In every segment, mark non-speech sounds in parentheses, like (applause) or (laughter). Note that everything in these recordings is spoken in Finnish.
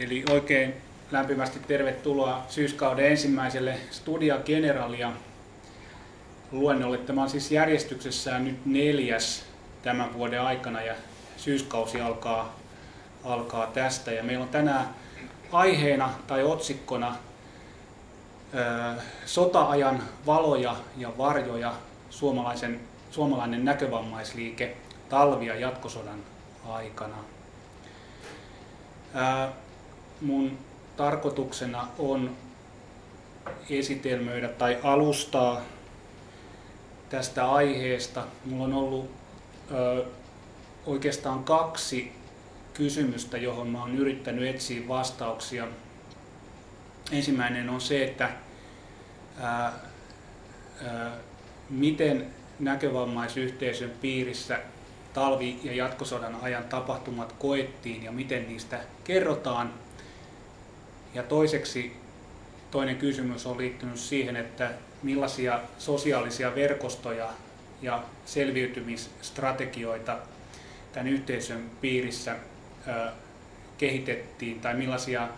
Eli oikein lämpimästi tervetuloa syyskauden ensimmäiselle Studia Generalia luennolle. Tämä on siis järjestyksessään nyt neljäs tämän vuoden aikana ja syyskausi alkaa, alkaa tästä. Ja meillä on tänään aiheena tai otsikkona sota-ajan valoja ja varjoja, suomalaisen, suomalainen näkövammaisliike talvi- ja jatkosodan aikana. Mun tarkoituksena on esitelmöidä tai alustaa tästä aiheesta. Mulla on ollut ö, oikeastaan kaksi kysymystä, johon mä oon yrittänyt etsiä vastauksia. Ensimmäinen on se, että ää, ää, miten näkövammaisyhteisön piirissä talvi- ja jatkosodan ajan tapahtumat koettiin ja miten niistä kerrotaan. Ja toiseksi toinen kysymys on liittynyt siihen, että millaisia sosiaalisia verkostoja ja selviytymisstrategioita tämän yhteisön piirissä kehitettiin tai millaisia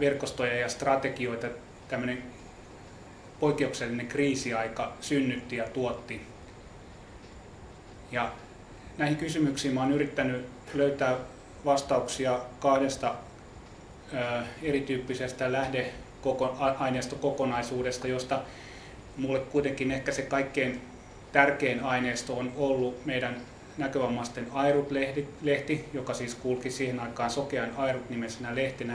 verkostoja ja strategioita tämmöinen poikkeuksellinen kriisiaika synnytti ja tuotti. Ja näihin kysymyksiin olen yrittänyt löytää vastauksia kahdesta erityyppisestä lähdeaineistokokonaisuudesta, josta mulle kuitenkin ehkä se kaikkein tärkein aineisto on ollut meidän näkövammaisten Airut-lehti, joka siis kulki siihen aikaan Sokean Airut-nimisenä lehtenä.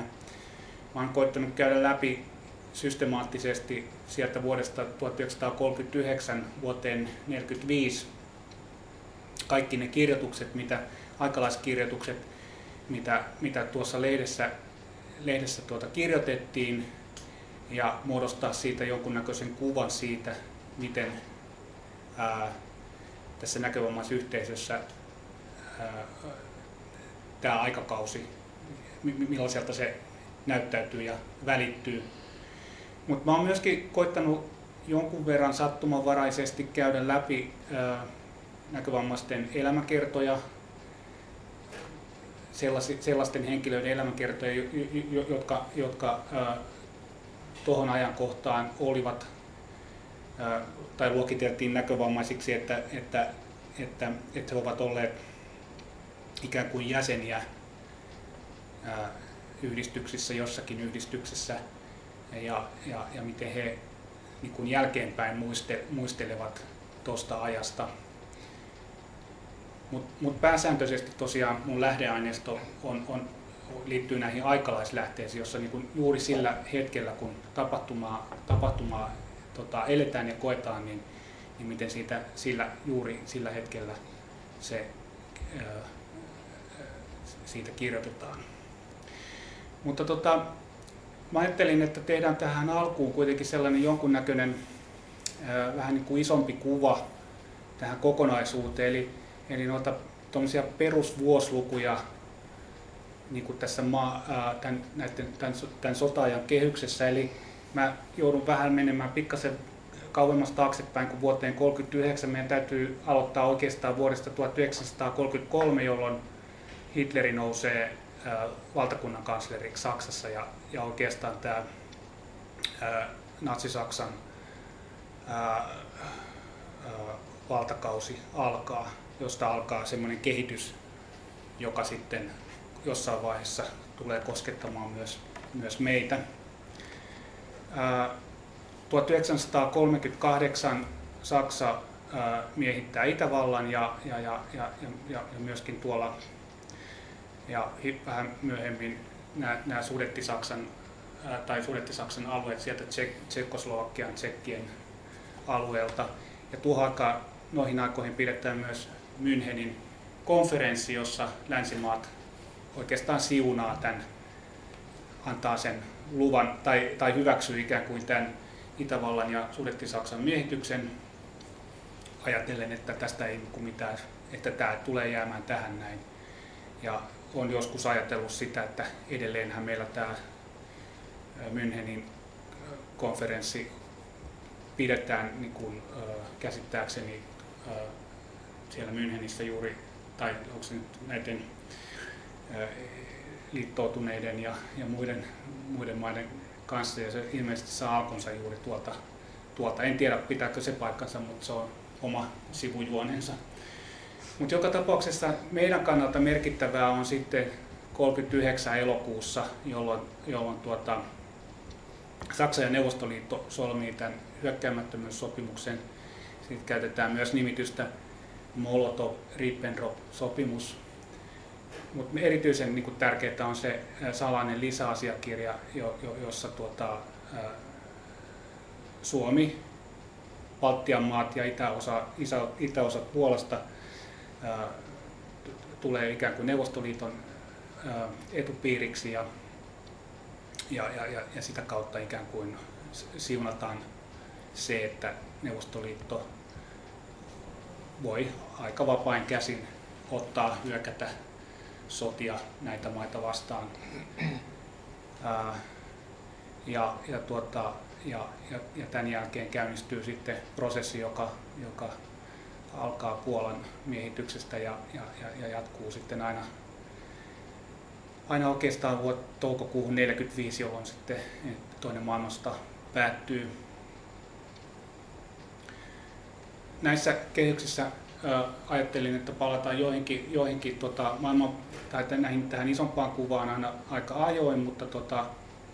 Mä oon koittanut käydä läpi systemaattisesti sieltä vuodesta 1939 vuoteen 1945 kaikki ne kirjoitukset, mitä, aikalaiskirjoitukset, mitä, mitä tuossa lehdessä, lehdessä tuota kirjoitettiin ja muodostaa siitä jonkunnäköisen kuvan siitä, miten ää, tässä näkövammaisyhteisössä ää, tämä aikakausi, millaiselta se näyttäytyy ja välittyy. Mutta mä oon myöskin koittanut jonkun verran sattumanvaraisesti käydä läpi ää, näkövammaisten elämäkertoja, sellaisten henkilöiden elämäkertoja, jotka, jotka tuohon ajankohtaan olivat tai luokiteltiin näkövammaisiksi, että, että, että, että he ovat olleet ikään kuin jäseniä yhdistyksissä, jossakin yhdistyksessä ja, ja, ja miten he niin kuin jälkeenpäin muiste, muistelevat tuosta ajasta. Mutta mut pääsääntöisesti tosiaan mun lähdeaineisto on, on, liittyy näihin aikalaislähteisiin, jossa niinku juuri sillä hetkellä, kun tapahtumaa, tapahtumaa tota, eletään ja koetaan, niin, niin miten siitä sillä, juuri sillä hetkellä se, ää, siitä kirjoitetaan. Mutta tota, mä ajattelin, että tehdään tähän alkuun kuitenkin sellainen jonkunnäköinen ää, vähän niin kuin isompi kuva tähän kokonaisuuteen. Eli Eli noita tuommoisia perusvuoslukuja niin kuin tässä maa, ää, tämän, näiden, tämän, tämän sota-ajan kehyksessä. Eli mä joudun vähän menemään pikkasen kauemmas taaksepäin kuin vuoteen 1939. Meidän täytyy aloittaa oikeastaan vuodesta 1933, jolloin Hitleri nousee ää, valtakunnan kansleriksi Saksassa ja, ja oikeastaan tämä Natsi-Saksan ää, ää, valtakausi alkaa josta alkaa semmoinen kehitys, joka sitten jossain vaiheessa tulee koskettamaan myös, myös meitä. Ää, 1938 Saksa ää, miehittää Itävallan ja, ja, ja, ja, ja, ja myöskin tuolla ja vähän myöhemmin nämä, nämä Sudetti-Saksan tai Sudetti-Saksan alueet sieltä Tsekkoslovakian, Tsekkien alueelta. Ja tuohon aikaan, noihin aikoihin pidetään myös Münchenin konferenssi, jossa länsimaat oikeastaan siunaa tämän, antaa sen luvan tai, tai hyväksyy ikään kuin tämän Itävallan ja Sudetti-Saksan miehityksen ajatellen, että tästä ei niin mitään, että tämä tulee jäämään tähän näin. Ja on joskus ajatellut sitä, että edelleenhän meillä tämä Münchenin konferenssi pidetään niin kuin, käsittääkseni siellä Münchenissä juuri, tai onko se nyt näiden liittoutuneiden ja, ja muiden, muiden maiden kanssa ja se ilmeisesti saa alkunsa juuri tuolta, tuolta. En tiedä pitääkö se paikkansa, mutta se on oma sivujuonensa. Mutta joka tapauksessa meidän kannalta merkittävää on sitten 39 elokuussa, jolloin, jolloin tuota, Saksa ja Neuvostoliitto solmii tämän hyökkäämättömyyssopimuksen. Sitten käytetään myös nimitystä Molotov-Ribbentrop-sopimus. Mutta erityisen niin kuin, tärkeää on se salainen lisäasiakirja, jo, jo, jossa tuota, Suomi, Baltian maat ja itäosa, isä, itäosa Puolasta ää, tulee ikään kuin Neuvostoliiton ää, etupiiriksi ja, ja, ja, ja sitä kautta ikään kuin siunataan se, että Neuvostoliitto voi aika vapain käsin ottaa hyökätä sotia näitä maita vastaan. ja, ja, tuota, ja, ja, ja tämän jälkeen käynnistyy sitten prosessi, joka, joka alkaa Puolan miehityksestä ja, ja, ja, ja jatkuu sitten aina, aina oikeastaan vuotta toukokuuhun 1945, jolloin sitten toinen maailmasta päättyy. Näissä kehyksissä ajattelin, että palataan joihinkin, joihinkin tota, maailman, tai näihin, tähän isompaan kuvaan aina aika ajoin, mutta, tota,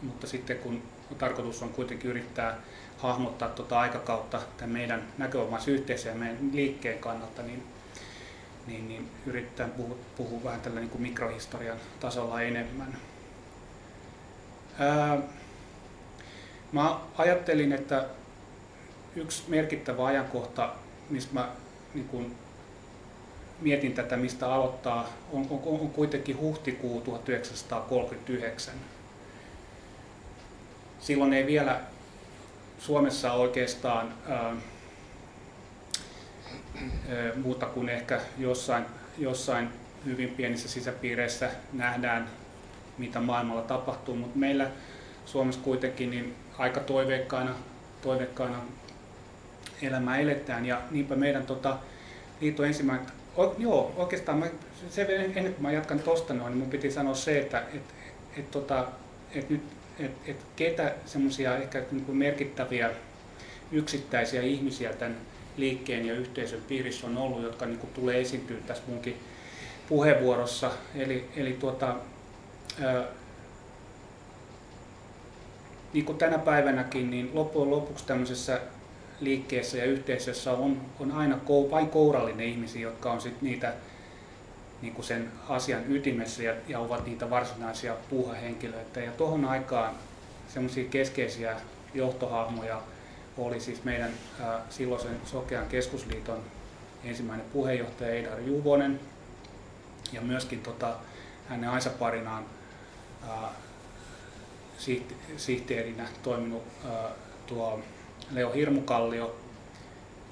mutta sitten kun tarkoitus on kuitenkin yrittää hahmottaa tota aikakautta tämän meidän näkökulmassa yhteisön ja meidän liikkeen kannalta, niin, niin, niin yrittää puhua, puhua vähän tällä niin kuin mikrohistorian tasolla enemmän. Ää, mä ajattelin, että yksi merkittävä ajankohta, missä mä niin kun mietin tätä, mistä aloittaa, on, on, on kuitenkin huhtikuu 1939. Silloin ei vielä Suomessa oikeastaan ää, ää, muuta kuin ehkä jossain, jossain hyvin pienissä sisäpiireissä nähdään, mitä maailmalla tapahtuu, mutta meillä Suomessa kuitenkin niin aika toiveikkaana, toiveikkaana elämää eletään ja niinpä meidän tota, liiton ensimmäinen, o, joo oikeastaan mä, se, ennen kuin mä jatkan tuosta noin, niin mun piti sanoa se, että et, et, tota, et nyt, et, et ketä semmoisia ehkä niin merkittäviä yksittäisiä ihmisiä tämän liikkeen ja yhteisön piirissä on ollut, jotka niin kuin tulee esiintyä tässä munkin puheenvuorossa. Eli, eli tuota, ää, niin kuin tänä päivänäkin, niin loppujen lopuksi tämmöisessä liikkeessä ja yhteisössä on, on aina kou, vain kourallinen ihmisiä, jotka on sit niitä niin kuin sen asian ytimessä ja, ja ovat niitä varsinaisia puuhahenkilöitä. Ja tuohon aikaan semmoisia keskeisiä johtohahmoja oli siis meidän ää, silloisen Sokean keskusliiton ensimmäinen puheenjohtaja Eidar Juvonen ja myöskin tota, hänen aisaparinaan ää, sihteerinä toiminut ää, tuo Leo Hirmukallio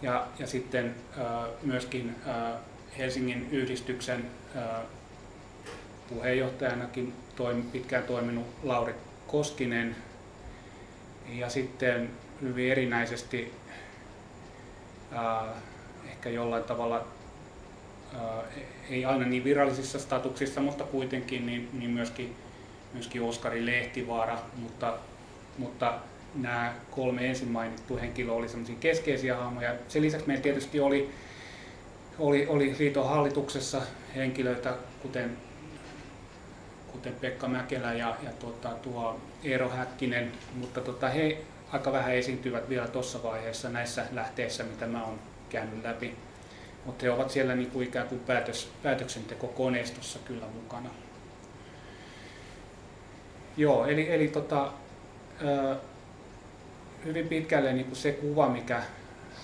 ja, ja sitten myöskin Helsingin yhdistyksen puheenjohtajanakin toimi, pitkään toiminut Lauri Koskinen ja sitten hyvin erinäisesti ehkä jollain tavalla ei aina niin virallisissa statuksissa, mutta kuitenkin niin, niin myöskin, myöskin Oskari Lehtivaara, mutta, mutta nämä kolme ensin mainittu henkilöä oli sellaisia keskeisiä hahmoja. Sen lisäksi meillä tietysti oli, oli, oli liiton hallituksessa henkilöitä, kuten, kuten Pekka Mäkelä ja, ja tuota, tuo Eero Häkkinen, mutta tota, he aika vähän esiintyvät vielä tuossa vaiheessa näissä lähteissä, mitä mä oon käynyt läpi. Mutta he ovat siellä niin kuin ikään kuin päätös, päätöksentekokoneistossa kyllä mukana. Joo, eli, eli tota, hyvin pitkälle niin kuin se kuva, mikä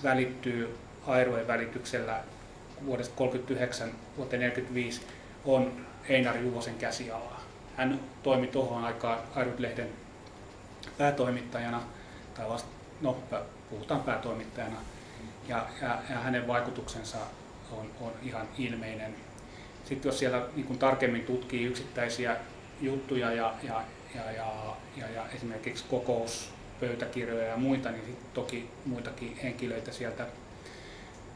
välittyy Airojen välityksellä vuodesta 1939 vuoteen 1945, on Einar Juvosen käsialaa. Hän toimi tuohon aikaan Airut-lehden päätoimittajana, tai vasta, no, puhutaan päätoimittajana, ja, ja, ja hänen vaikutuksensa on, on ihan ilmeinen. Sitten jos siellä niin kuin tarkemmin tutkii yksittäisiä juttuja ja, ja, ja, ja, ja, ja esimerkiksi kokous pöytäkirjoja ja muita, niin sitten toki muitakin henkilöitä sieltä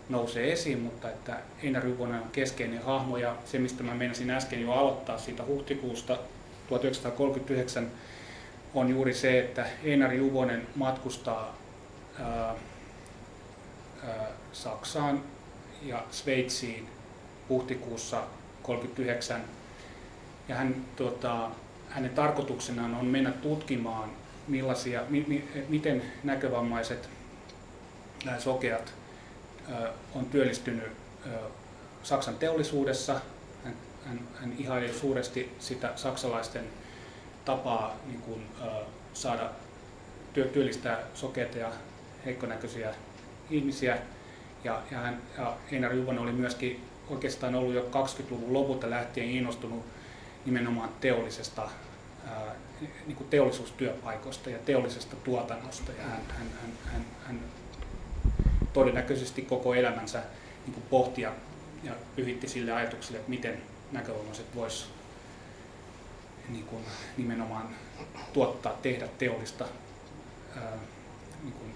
nousee esiin, mutta että Einar Juvonen on keskeinen hahmo ja se, mistä mä menisin äsken jo aloittaa siitä huhtikuusta 1939, on juuri se, että Einar Juvonen matkustaa ää, ää, Saksaan ja Sveitsiin huhtikuussa 1939 ja hän, tota, hänen tarkoituksenaan on mennä tutkimaan, millaisia, mi, mi, miten näkövammaiset nämä sokeat on työllistynyt Saksan teollisuudessa. Hän, hän, hän ihaili suuresti sitä saksalaisten tapaa niin kuin, saada työ, työllistää sokeita ja heikkonäköisiä ihmisiä. Ja, ja, hän, ja Einar Juvonen oli myöskin oikeastaan ollut jo 20-luvun lopulta lähtien innostunut nimenomaan teollisesta ää, niin kuin teollisuustyöpaikoista ja teollisesta tuotannosta. Ja hän, hän, hän, hän, hän todennäköisesti koko elämänsä niin kuin pohtia ja pyhitti sille ajatukselle, että miten näkövammaiset vois niin kuin nimenomaan tuottaa, tehdä teollista, ää, niin kuin,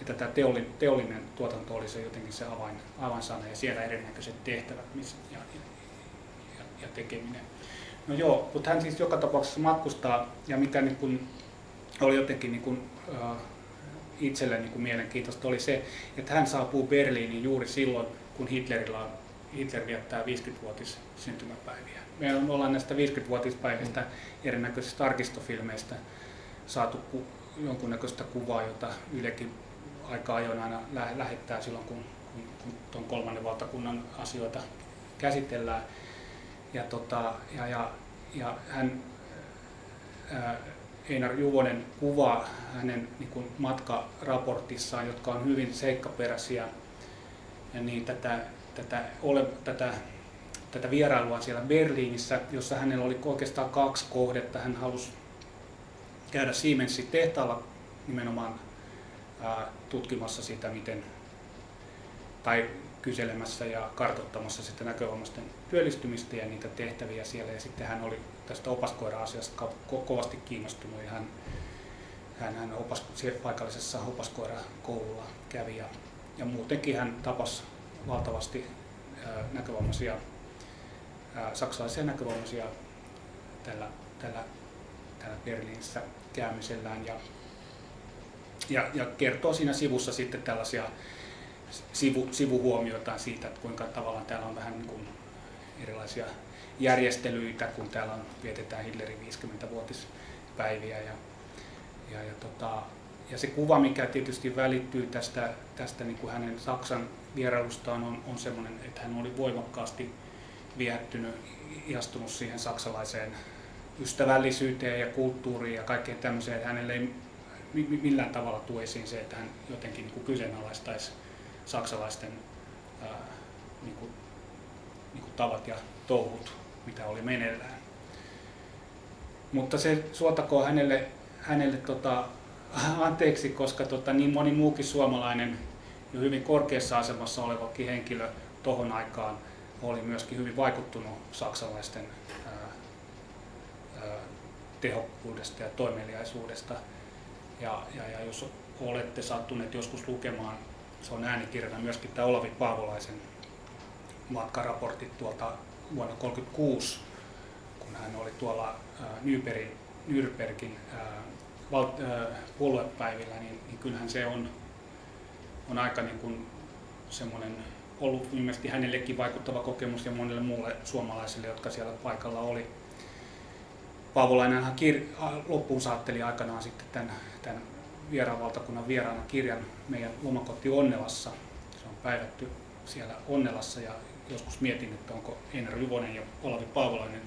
että tämä teollinen, teollinen tuotanto oli se jotenkin se avain, avainsana ja siellä erinäköiset tehtävät missä, ja, ja, ja, ja tekeminen. No joo, mutta hän siis joka tapauksessa matkustaa ja mikä niin kuin oli jotenkin niin kuin, äh, itselle niin kuin mielenkiintoista oli se, että hän saapuu Berliiniin juuri silloin, kun Hitlerillä on, Hitler viettää 50-vuotis syntymäpäiviä. Me ollaan näistä 50-vuotispäivistä erinäköisistä arkistofilmeistä saatu ku, jonkunnäköistä kuvaa, jota Ylekin aika ajoin aina lä- lähettää silloin, kun, kun, kun tuon kolmannen valtakunnan asioita käsitellään. Ja, tota, ja, ja, ja hän, ää, Einar Juvonen kuvaa hänen niin kuin matkaraportissaan, jotka on hyvin seikkaperäisiä, ja niin tätä, tätä, ole, tätä, tätä vierailua siellä Berliinissä, jossa hänellä oli oikeastaan kaksi kohdetta. Hän halusi käydä Siemensin tehtaalla nimenomaan ää, tutkimassa sitä, miten, tai kyselemässä ja kartoittamassa sitten näkövammaisten työllistymistä ja niitä tehtäviä siellä. Ja sitten hän oli tästä opaskoira-asiasta ko- kovasti kiinnostunut ja hän, hän, hän opas, paikallisessa opaskoirakoululla kävi ja, ja muutenkin hän tapasi valtavasti ää, näkövammaisia, ää, saksalaisia näkövammaisia tällä, tällä, tällä Berliinissä käymisellään ja, ja, ja kertoo siinä sivussa sitten tällaisia sivu, sivuhuomioitaan siitä, että kuinka tavallaan täällä on vähän niin kuin erilaisia järjestelyitä, kun täällä on, vietetään Hitlerin 50-vuotispäiviä. Ja, ja, ja, tota, ja se kuva, mikä tietysti välittyy tästä, tästä niin kuin hänen Saksan vierailustaan, on, on sellainen, että hän oli voimakkaasti viehättynyt, ihastunut siihen saksalaiseen ystävällisyyteen ja kulttuuriin ja kaikkeen tämmöiseen, hänelle ei millään tavalla esiin se, että hän jotenkin niin kuin kyseenalaistaisi saksalaisten ää, niin kuin, niin kuin tavat ja touhut, mitä oli meneillään. Mutta se suotakoon hänelle, hänelle tota, (laughs) anteeksi, koska tota, niin moni muukin suomalainen jo hyvin korkeassa asemassa olevakin henkilö tohon aikaan oli myöskin hyvin vaikuttunut saksalaisten ää, ää, tehokkuudesta ja toimeliaisuudesta. Ja, ja, ja jos olette sattuneet joskus lukemaan se on äänikirjana myöskin tämä Olavi Paavolaisen matkaraportit tuolta vuonna 1936, kun hän oli tuolla Nürnbergin, Nürnbergin val, puoluepäivillä, niin, niin kyllähän se on, on aika niin kuin semmoinen ollut ilmeisesti hänellekin vaikuttava kokemus ja monille muulle suomalaisille, jotka siellä paikalla oli. Paavolainenhan kir- loppuun saatteli aikanaan sitten tämän, tämän vieraanvaltakunnan vieraana kirjan meidän lomakoti Onnelassa. Se on päivätty siellä Onnelassa ja joskus mietin, että onko Einar Juvonen ja Olavi Paavolainen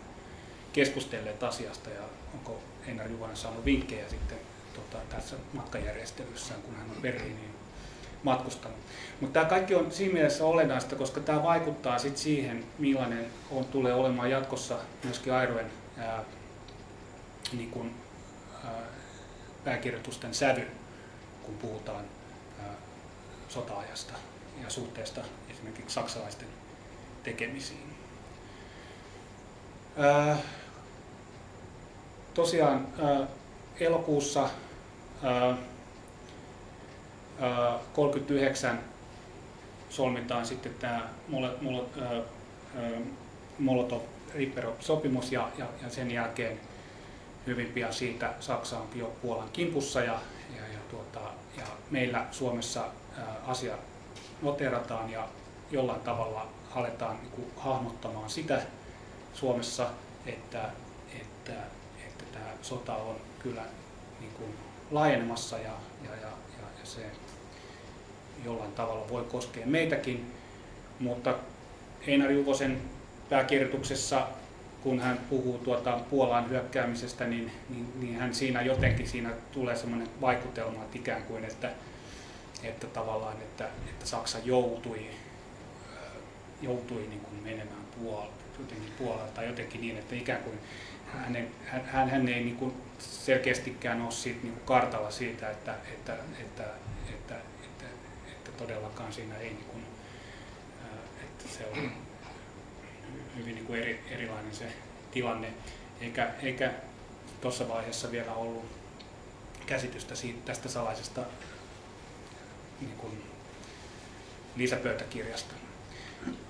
keskustelleet asiasta ja onko Einar Juvonen saanut vinkkejä sitten tota, tässä matkajärjestelyssään, kun hän on Berliiniin matkustanut. Mutta tämä kaikki on siinä mielessä olennaista, koska tämä vaikuttaa sit siihen, millainen on, tulee olemaan jatkossa myöskin Airoen ää, niin kun, pääkirjoitusten sävy, kun puhutaan sota-ajasta ja suhteesta esimerkiksi saksalaisten tekemisiin. tosiaan elokuussa 1939 solmitaan sitten tämä ja, ja sen jälkeen hyvin pian siitä Saksa on jo Puolan kimpussa ja, ja, ja, tuota, ja meillä Suomessa ää, asia noterataan ja jollain tavalla aletaan niin kuin, hahmottamaan sitä Suomessa, että, että, että tämä sota on kyllä niin kuin, laajenemassa ja, ja, ja, ja, ja se jollain tavalla voi koskea meitäkin, mutta Einar Juvosen pääkirjoituksessa, kun hän puhuu tuota Puolaan hyökkäämisestä, niin, niin, niin hän siinä jotenkin siinä tulee sellainen vaikutelma, että ikään kuin, että, että tavallaan, että, että Saksa joutui, joutui niin kuin menemään Puolaan, jotenkin Puolaan tai jotenkin niin, että ikään kuin hän, hän, hän ei niin kuin selkeästikään ole siitä, niin kuin kartalla siitä, että, että, että, että, että, että todellakaan siinä ei, niin kuin, että se on hyvin niin kuin eri, erilainen se tilanne, eikä, eikä tuossa vaiheessa vielä ollut käsitystä siitä, tästä salaisesta niin kuin lisäpöytäkirjasta.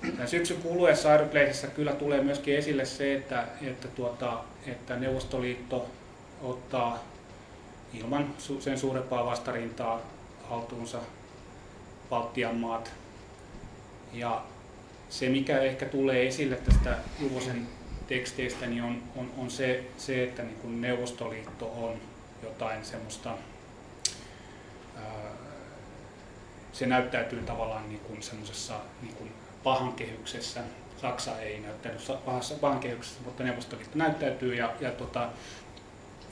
Tämän syksyn kuluessa Aeroplehdessä kyllä tulee myöskin esille se, että, että, tuota, että Neuvostoliitto ottaa ilman sen suurempaa vastarintaa haltuunsa Baltian maat. Ja se, mikä ehkä tulee esille tästä Juvosen teksteistä, niin on, on, on se, se, että niin kuin Neuvostoliitto on jotain semmoista, ää, se näyttäytyy tavallaan niin kuin semmoisessa niin kuin pahan kehyksessä. Saksa ei näyttäydy pahassa pahan kehyksessä, mutta Neuvostoliitto näyttäytyy ja, ja, tota,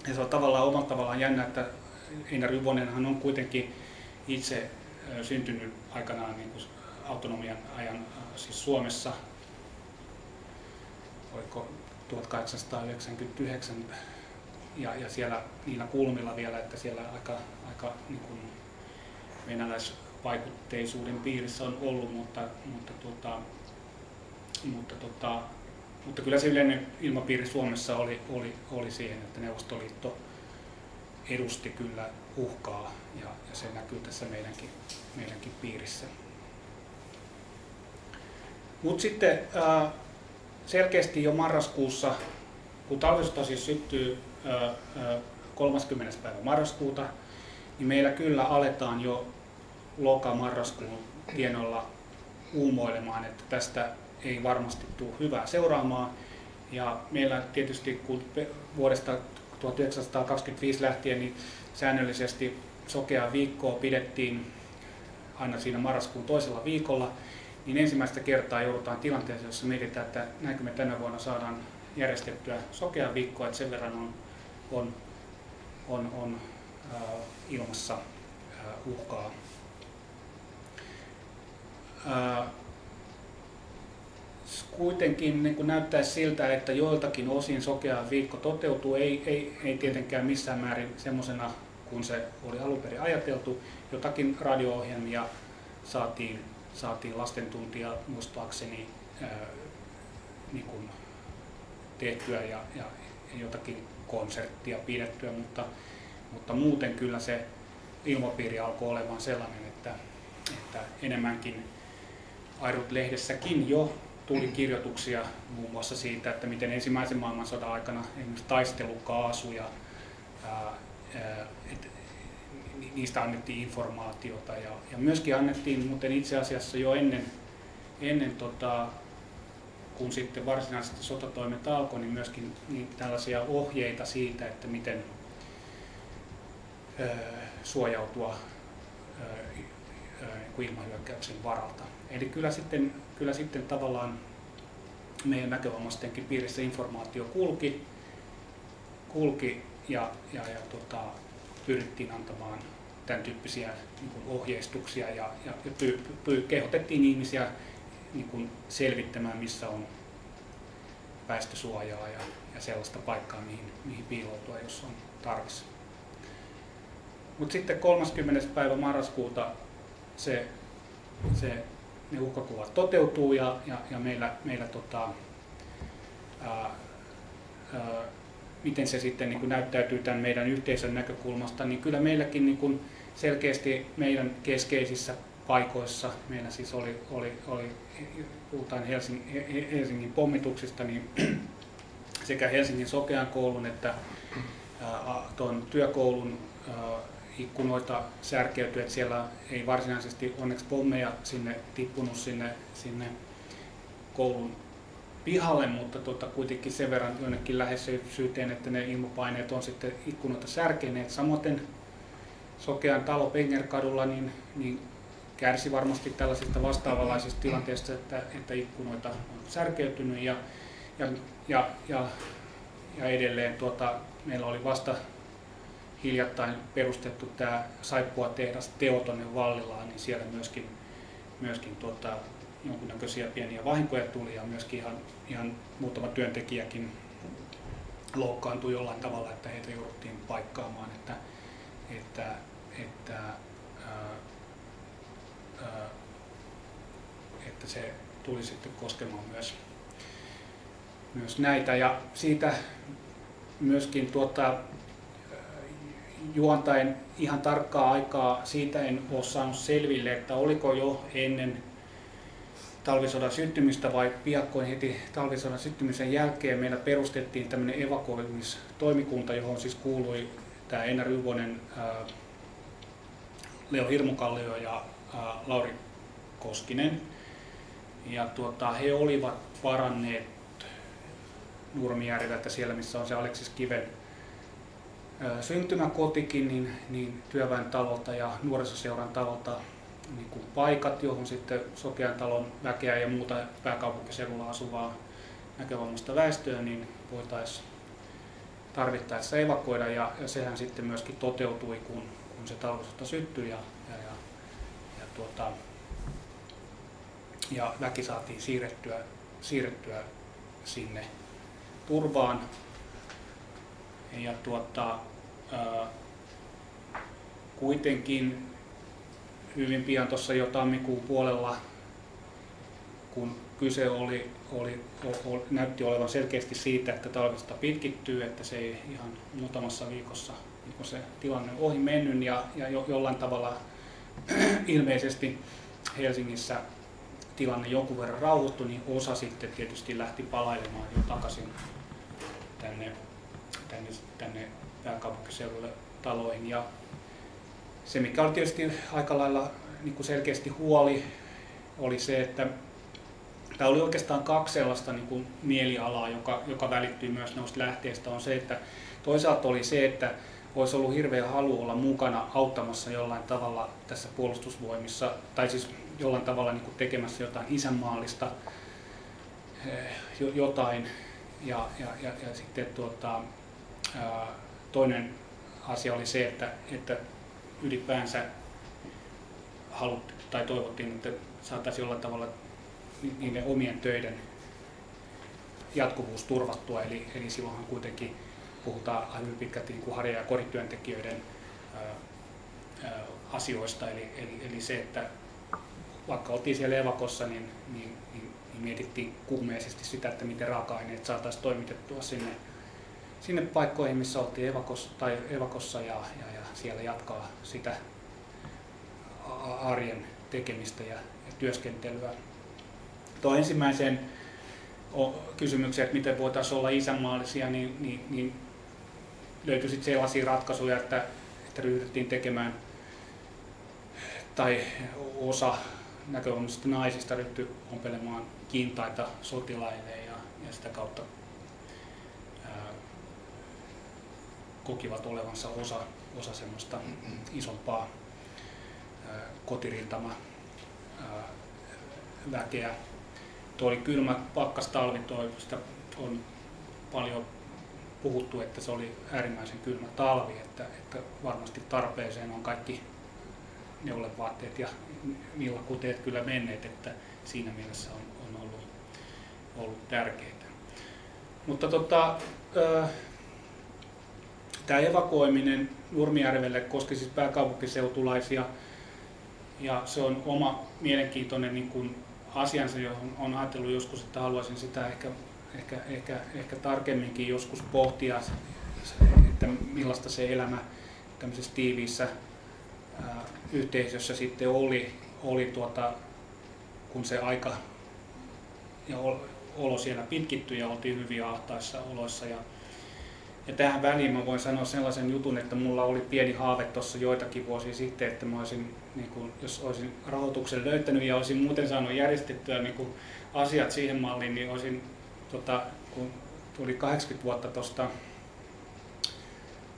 ja se on tavallaan omalla tavallaan jännä, että Einar Juvonenhan on kuitenkin itse syntynyt aikanaan niin kuin autonomian ajan siis Suomessa, oliko 1899 ja, ja siellä niillä kulmilla vielä, että siellä aika, aika niin kuin venäläisvaikutteisuuden piirissä on ollut, mutta, mutta, tuota, mutta, tuota, mutta kyllä se yleinen ilmapiiri Suomessa oli, oli, oli siihen, että Neuvostoliitto edusti kyllä uhkaa ja, ja se näkyy tässä meidänkin, meidänkin piirissä. Mutta sitten selkeästi jo marraskuussa, kun talvisota siis syttyy 30. päivä marraskuuta, niin meillä kyllä aletaan jo loka-marraskuun tienoilla uumoilemaan, että tästä ei varmasti tule hyvää seuraamaan. Ja meillä tietysti kun vuodesta 1925 lähtien niin säännöllisesti sokea viikkoa pidettiin aina siinä marraskuun toisella viikolla, niin ensimmäistä kertaa joudutaan tilanteeseen, jossa mietitään, että näinkö me tänä vuonna saadaan järjestettyä sokea viikkoa, että sen verran on, on, on, on äh, ilmassa äh, uhkaa. Äh, kuitenkin niin kun näyttäisi siltä, että joiltakin osin sokea viikko toteutuu, ei, ei, ei tietenkään missään määrin semmoisena kuin se oli alun perin ajateltu. Jotakin radio-ohjelmia saatiin saatiin lastentuntia muistaakseni ää, niin kuin tehtyä ja, ja jotakin konserttia pidettyä, mutta, mutta muuten kyllä se ilmapiiri alkoi olemaan sellainen, että, että enemmänkin Airut-lehdessäkin jo tuli kirjoituksia muun muassa siitä, että miten ensimmäisen maailmansodan aikana esimerkiksi taistelukaasu ja ää, että niistä annettiin informaatiota ja, ja myöskin annettiin muuten itse asiassa jo ennen, ennen tota, kun sitten varsinaisesti sotatoimet alkoi, niin myöskin niin tällaisia ohjeita siitä, että miten ö, suojautua ö, ilmahyökkäyksen varalta. Eli kyllä sitten, kyllä sitten tavallaan meidän näkövammaistenkin piirissä informaatio kulki, kulki ja, ja, ja tota, pyrittiin antamaan tämän tyyppisiä niin kuin ohjeistuksia ja, ja py, py, kehotettiin ihmisiä niin kuin selvittämään, missä on väestösuojaa ja, ja sellaista paikkaa, mihin, mihin piiloutua, jos on tarvissa. Mutta sitten 30. päivä marraskuuta se, se, ne uhkakuvat toteutuu ja, ja, ja meillä, meillä tota, ää, ää, miten se sitten niin kuin näyttäytyy tämän meidän yhteisön näkökulmasta, niin kyllä meilläkin niin kuin selkeästi meidän keskeisissä paikoissa. Meillä siis oli, oli, oli puhutaan Helsingin, Helsingin pommituksista, niin (clears throat) sekä Helsingin Sokean koulun että tuon työkoulun ikkunoita särkeytyi, että siellä ei varsinaisesti onneksi pommeja sinne tippunut sinne, sinne koulun pihalle, mutta tota, kuitenkin sen verran jonnekin syyteen, että ne ilmapaineet on sitten ikkunoita särkeneet. Samoin Sokean talo Pengerkadulla niin, niin kärsi varmasti tällaisista vastaavanlaisista tilanteista, että, että ikkunoita on särkeytynyt ja, ja, ja, ja, ja edelleen tuota, meillä oli vasta hiljattain perustettu tämä saippua tehdas Teotonen Vallilaan, niin siellä myöskin, myöskin tuota, jonkunnäköisiä pieniä vahinkoja tuli ja myöskin ihan, ihan muutama työntekijäkin loukkaantui jollain tavalla, että heitä jouduttiin paikkaamaan, että, että, että, ää, ää, että se tuli sitten koskemaan myös, myös näitä. Ja siitä myöskin tuota, juontain ihan tarkkaa aikaa siitä en ole saanut selville, että oliko jo ennen talvisodan syttymistä vai piakkoin heti talvisodan syttymisen jälkeen meillä perustettiin tämmöinen evakuoimistoimikunta, johon siis kuului tämä Einar Yvonen, Leo Hirmukallio ja Lauri Koskinen. Ja tuota, he olivat varanneet Nurmijärveltä siellä, missä on se Aleksis Kiven syntymäkotikin, niin, niin työväen talolta ja nuorisoseuran talolta niin kuin paikat, johon sitten Sokean talon väkeä ja muuta pääkaupunkiseudulla asuvaa näkövammaista väestöä, niin voitaisiin tarvittaessa evakuoida ja, ja sehän sitten myöskin toteutui, kun, kun se talvisota syttyi ja, ja, ja, ja, tuota, ja väki saatiin siirrettyä, siirrettyä sinne turvaan. Ja tuota, ää, kuitenkin hyvin pian tuossa jo tammikuun puolella, kun kyse oli, oli, oli, näytti olevan selkeästi siitä, että talvista pitkittyy, että se ei ihan muutamassa viikossa niin se tilanne ohi mennyt ja, ja jo, jollain tavalla (clears throat) ilmeisesti Helsingissä tilanne jonkun verran rauhoittui, niin osa sitten tietysti lähti palailemaan jo takaisin tänne, tänne, tänne pääkaupunkiseudulle taloihin. Ja se, mikä oli tietysti aika lailla niin kuin selkeästi huoli, oli se, että tämä oli oikeastaan kaksi sellaista niin kuin mielialaa, joka, joka välittyy myös noista lähteistä, on se, että toisaalta oli se, että olisi ollut hirveä halu olla mukana auttamassa jollain tavalla tässä puolustusvoimissa, tai siis jollain tavalla niin tekemässä jotain isänmaallista, eh, jotain. Ja, ja, ja, ja sitten tuota, toinen asia oli se, että, että ylipäänsä haluttiin tai toivottiin, että saataisiin jollain tavalla niiden omien töiden jatkuvuus turvattua. Eli, eli silloinhan kuitenkin puhutaan hyvin pitkälti niin harja- ja korityöntekijöiden asioista. Eli, eli, eli se, että vaikka oltiin siellä evakossa, niin, niin, niin, niin mietittiin kuumeisesti sitä, että miten raaka-aineet saataisiin toimitettua sinne, sinne paikkoihin, missä oltiin evakossa, tai evakossa ja, ja, ja siellä jatkaa sitä arjen tekemistä ja, ja työskentelyä. Tuo ensimmäiseen kysymykseen, että miten voitaisiin olla isänmaallisia, niin, niin, niin löytyi sitten sellaisia ratkaisuja, että, että ryhdyttiin tekemään, tai osa näkökulmasta naisista ryhtyi ompelemaan kintaita sotilaille ja, ja sitä kautta ää, kokivat olevansa osa, osa semmoista isompaa kotirintama väkeä. Tuo oli kylmä pakkastalvi, sitä on paljon puhuttu, että se oli äärimmäisen kylmä talvi, että, että varmasti tarpeeseen on kaikki neulevaatteet ja villakuteet kyllä menneet, että siinä mielessä on, on ollut, ollut tärkeää. Mutta tota, tämä evakuoiminen Nurmijärvelle koski siis pääkaupunkiseutulaisia ja se on oma mielenkiintoinen niin kuin asiansa, johon on ajatellut joskus, että haluaisin sitä ehkä, ehkä, ehkä, ehkä tarkemminkin joskus pohtia, että millaista se elämä tämmöisessä tiiviissä yhteisössä sitten oli, oli tuota, kun se aika ja olo siellä pitkittyi ja oltiin hyvin ahtaissa oloissa. Ja, ja tähän väliin mä voin sanoa sellaisen jutun, että mulla oli pieni haave tuossa joitakin vuosia sitten, että mä olisin, niin kun, jos olisin rahoituksen löytänyt ja olisin muuten saanut järjestettyä niin kun, asiat siihen malliin, niin olisin, tota, kun tuli 80 vuotta tuosta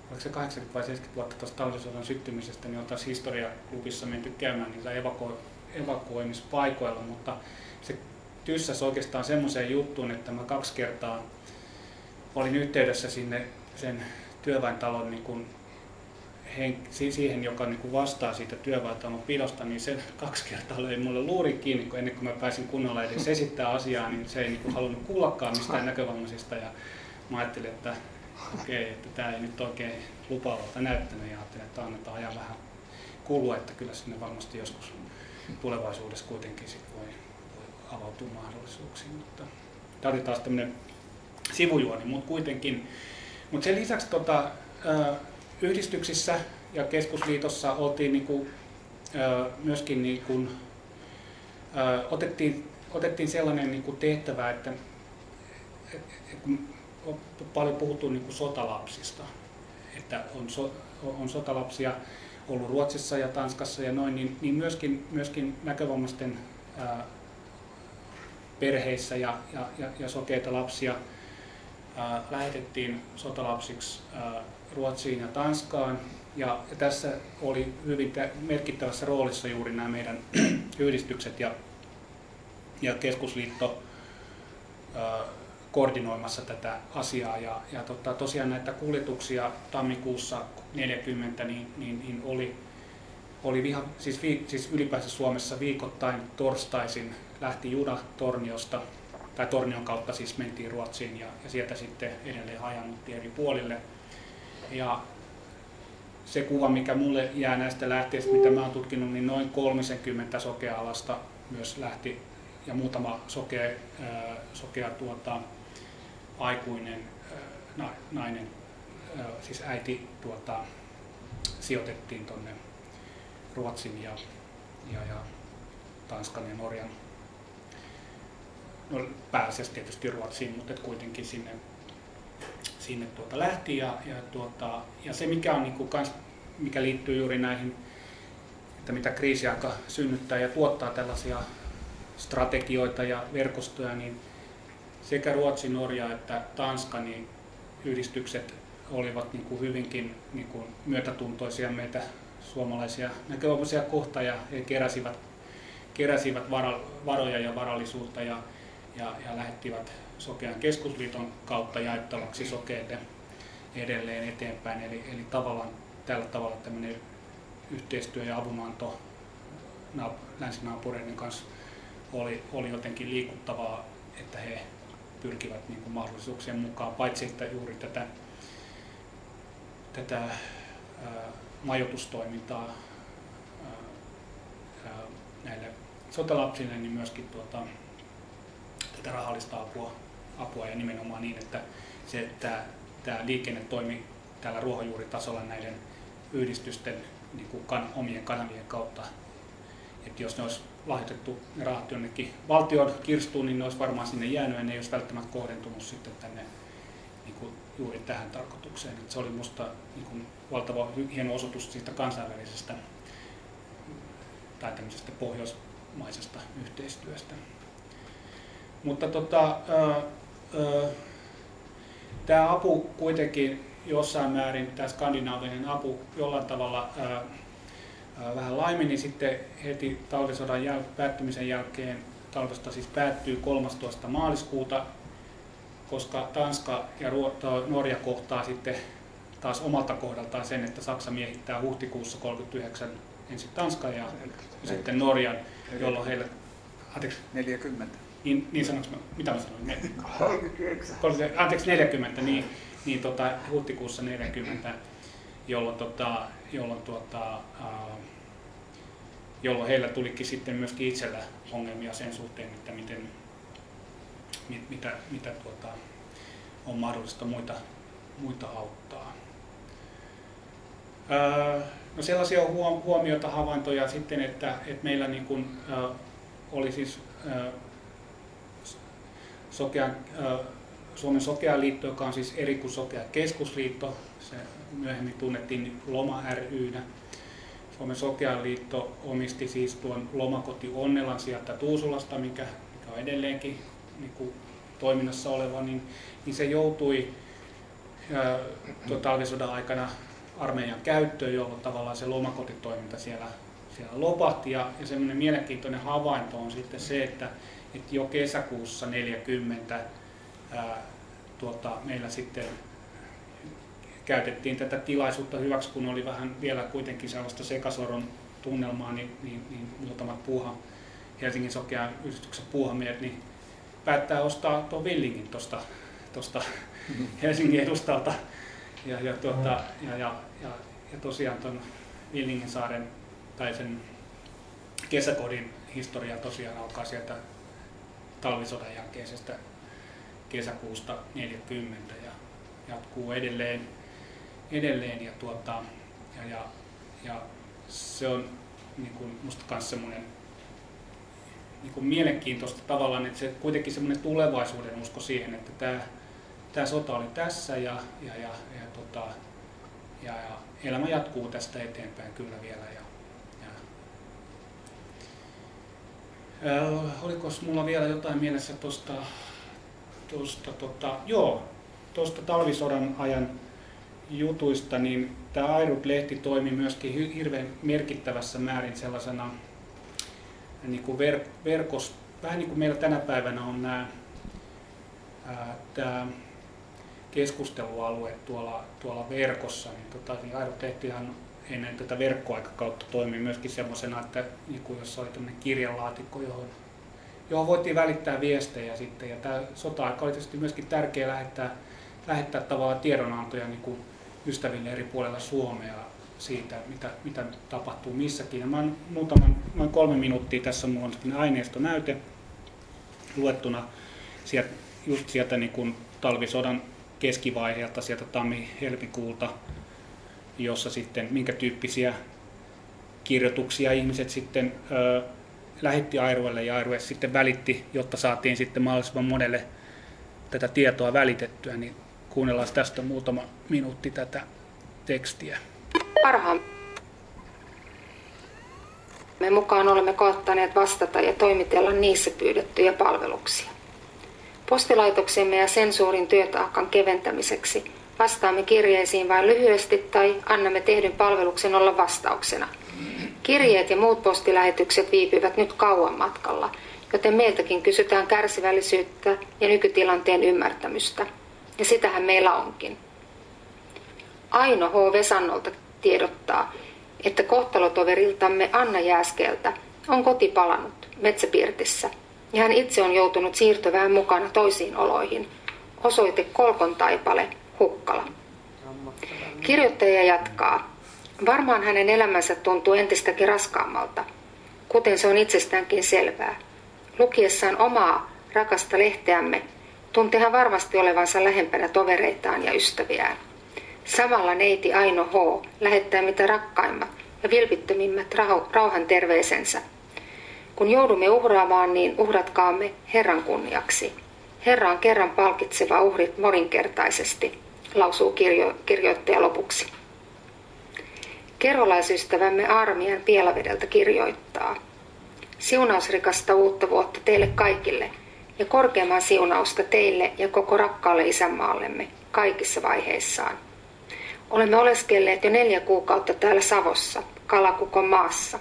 oliko se 80 vai 70 vuotta tuosta talvisodan syttymisestä, niin taas historiaklubissa menty käymään niillä evako- evakuoimispaikoilla, mutta se tyssäs oikeastaan semmoiseen juttuun, että mä kaksi kertaa olin yhteydessä sinne sen työväentalon niin kuin hen, siihen, joka niin kuin vastaa siitä työväentalon pidosta, niin se (laughs) kaksi kertaa löi mulle luuri kiinni, kun ennen kuin mä pääsin kunnolla edes esittää asiaa, niin se ei niin kuin halunnut kuullakaan mistään näkövammaisista. Ja mä ajattelin, että okei, okay, että tämä ei nyt oikein lupaavalta näyttänyt ja ajattelin, että annetaan ajan vähän kulua, että kyllä sinne varmasti joskus tulevaisuudessa kuitenkin sit voi, voi avautua mahdollisuuksiin. Mutta tämä oli taas tämmöinen sivujuoni, mutta kuitenkin. Mutta sen lisäksi tota, yhdistyksissä ja keskusliitossa oltiin niinku, myöskin niinku, otettiin, otettiin sellainen niinku tehtävä, että et, et, kun on paljon puhuttu niinku sotalapsista, että on, so, on sotalapsia ollut Ruotsissa ja Tanskassa ja noin, niin, niin myöskin, myöskin näkövammaisten ää, perheissä ja, ja, ja, ja sokeita lapsia ää, lähetettiin sotalapsiksi ää, Ruotsiin ja Tanskaan. Ja, tässä oli hyvin merkittävässä roolissa juuri nämä meidän (clears throat) yhdistykset ja, ja keskusliitto ää, koordinoimassa tätä asiaa. Ja, ja tota, tosiaan näitä kuljetuksia tammikuussa 40 niin, niin, niin oli, oli viha, siis, vi, siis ylipäänsä Suomessa viikoittain torstaisin lähti juna Torniosta, tai Tornion kautta siis mentiin Ruotsiin ja, ja sieltä sitten edelleen hajannuttiin eri puolille. Ja se kuva, mikä mulle jää näistä lähteistä, mitä mä oon tutkinut, niin noin 30 sokea-alasta myös lähti. Ja muutama sokea, sokea tuota, aikuinen nainen, siis äiti tuota, sijoitettiin tuonne Ruotsin ja, ja, ja Tanskan ja Norjan, no pääasiassa tietysti Ruotsiin, mutta kuitenkin sinne, sinne tuota lähti. Ja, ja, tuota, ja se mikä, on, niin kans, mikä liittyy juuri näihin, että mitä kriisiaika synnyttää ja tuottaa tällaisia strategioita ja verkostoja, niin sekä Ruotsi, Norja että Tanska, niin yhdistykset olivat niin kuin hyvinkin niin kuin myötätuntoisia meitä suomalaisia näkövammaisia kohtaan ja he keräsivät, keräsivät varo, varoja ja varallisuutta ja, ja, ja lähettivät Sokean keskusliiton kautta jaettavaksi sokeille edelleen eteenpäin. Eli, eli tavallaan tällä tavalla tämmöinen yhteistyö ja avunanto länsinaapureiden kanssa oli, oli jotenkin liikuttavaa, että he pyrkivät niin kuin mahdollisuuksien mukaan, paitsi että juuri tätä, tätä ää, majoitustoimintaa ää, näille sotalapsille, niin myöskin tuota, tätä rahallista apua, apua ja nimenomaan niin, että se, tämä, tämä liikenne toimi täällä ruohonjuuritasolla näiden yhdistysten niin kuin kan, omien kanavien kautta. Että jos ne olisi lahjoitettu ne rahat jonnekin valtion kirstuun, niin ne olisi varmaan sinne jäänyt ja ne ei olisi välttämättä kohdentunut sitten tänne niin kuin juuri tähän tarkoitukseen. Et se oli minusta niin valtava hieno osoitus siitä kansainvälisestä tai tämmöisestä pohjoismaisesta yhteistyöstä. Mutta tota, tämä apu kuitenkin jossain määrin, tämä skandinaavinen apu jollain tavalla vähän laimeni niin sitten heti talvisodan jäl- päättymisen jälkeen, talvesta siis päättyy 13. maaliskuuta, koska Tanska ja Norja kohtaa sitten taas omalta kohdaltaan sen, että Saksa miehittää huhtikuussa 39 ensin Tanskan ja, ja sitten Norjan, jolloin heille... Anteeksi. 40. Niin, niin sanoinko mä, mitä mä sanoin? 39. Anteeksi, 40, niin, niin tota, huhtikuussa 40 jolloin, tota, jolloin, ää, jolloin heillä tulikin sitten myöskin itsellä ongelmia sen suhteen, että miten, mit, mitä, mitä tuota, on mahdollista muita, muita auttaa. No sellaisia huomioita, havaintoja sitten, että, että meillä niin kuin, äh, oli siis sokea, äh, Suomen Sokea-liitto, joka on siis eri kuin Sokea Keskusliitto, se myöhemmin tunnettiin Loma rynä. Suomen Sokea-liitto omisti siis tuon Lomakoti Onnelan sieltä Tuusulasta, mikä, mikä on edelleenkin niin kuin toiminnassa oleva, niin, niin se joutui talvisodan aikana armeijan käyttöön, jolloin tavallaan se lomakotitoiminta siellä, siellä lopahti. Ja, ja semmoinen mielenkiintoinen havainto on sitten se, että, että jo kesäkuussa 40 ää, tuota, meillä sitten käytettiin tätä tilaisuutta hyväksi, kun oli vähän vielä kuitenkin sellaista sekasoron tunnelmaa, niin, niin, niin muutamat puuha, Helsingin sokean yhdistyksen puuhamiehet, niin päättää ostaa tuon Villingin tuosta (laughs) Helsingin edustalta. Ja, ja, tuota, ja, ja, ja, ja tosiaan tuon Villingin saaren tai sen kesäkodin historia tosiaan alkaa sieltä talvisodan jälkeisestä kesäkuusta 40 ja jatkuu edelleen, edelleen ja, tuota, ja, ja, ja se on niin kuin musta myös semmoinen niin kuin mielenkiintoista tavallaan, että se kuitenkin semmoinen tulevaisuuden usko siihen, että tämä, tämä sota oli tässä ja, ja, ja, ja, tota, ja, ja elämä jatkuu tästä eteenpäin kyllä vielä. Ja. Äh, oliko mulla vielä jotain mielessä tuosta, tuosta tota, joo, tuosta talvisodan ajan jutuista, niin tämä Airut-lehti toimi myöskin hirveän merkittävässä määrin sellaisena niin kuin ver, verkos, vähän niin kuin meillä tänä päivänä on nämä, ää, tämä keskustelualue tuolla, tuolla verkossa, niin, tota, niin Airut lehtihan ennen tätä verkkoaikakautta toimi myöskin semmoisena, että niin jos oli tämmöinen kirjalaatikko, johon, johon voitiin välittää viestejä sitten. Ja tämä sota-aika oli tietysti myöskin tärkeää lähettää, lähettää tavallaan tiedonantoja niin kuin ystäville eri puolilla Suomea siitä, mitä, mitä tapahtuu missäkin. Ja mä muutaman, noin kolme minuuttia tässä mulla on aineistonäyte luettuna sieltä, just sieltä niin kuin talvisodan keskivaiheelta, sieltä tammi-helmikuulta, jossa sitten minkä tyyppisiä kirjoituksia ihmiset sitten ö, lähetti Airuelle ja Airue sitten välitti, jotta saatiin sitten mahdollisimman monelle tätä tietoa välitettyä, niin kuunnellaan tästä muutama minuutti tätä tekstiä. Parhaan me mukaan olemme koettaneet vastata ja toimitella niissä pyydettyjä palveluksia. Postilaitoksemme ja sensuurin työtaakan keventämiseksi vastaamme kirjeisiin vain lyhyesti tai annamme tehdyn palveluksen olla vastauksena. Kirjeet ja muut postilähetykset viipyvät nyt kauan matkalla, joten meiltäkin kysytään kärsivällisyyttä ja nykytilanteen ymmärtämystä. Ja sitähän meillä onkin. Aino H. Vesannolta tiedottaa, että kohtalotoveriltamme Anna Jääskeltä on koti palannut Metsäpirtissä ja hän itse on joutunut siirtyvään mukana toisiin oloihin. Osoite Kolkon taipale, Hukkala. Kirjoittaja jatkaa. Varmaan hänen elämänsä tuntuu entistäkin raskaammalta, kuten se on itsestäänkin selvää. Lukiessaan omaa rakasta lehteämme tuntee hän varmasti olevansa lähempänä tovereitaan ja ystäviään. Samalla neiti Aino H. lähettää mitä rakkaimmat ja vilpittömimmät rauhan terveisensä. Kun joudumme uhraamaan, niin uhratkaamme Herran kunniaksi. Herra on kerran palkitseva uhrit moninkertaisesti, lausuu kirjo- kirjoittaja lopuksi. Kerolaisystävämme Armian Pielavedeltä kirjoittaa. Siunausrikasta uutta vuotta teille kaikille ja korkeamman siunausta teille ja koko rakkaalle isänmaallemme kaikissa vaiheissaan. Olemme oleskelleet jo neljä kuukautta täällä Savossa, Kalakukon maassa.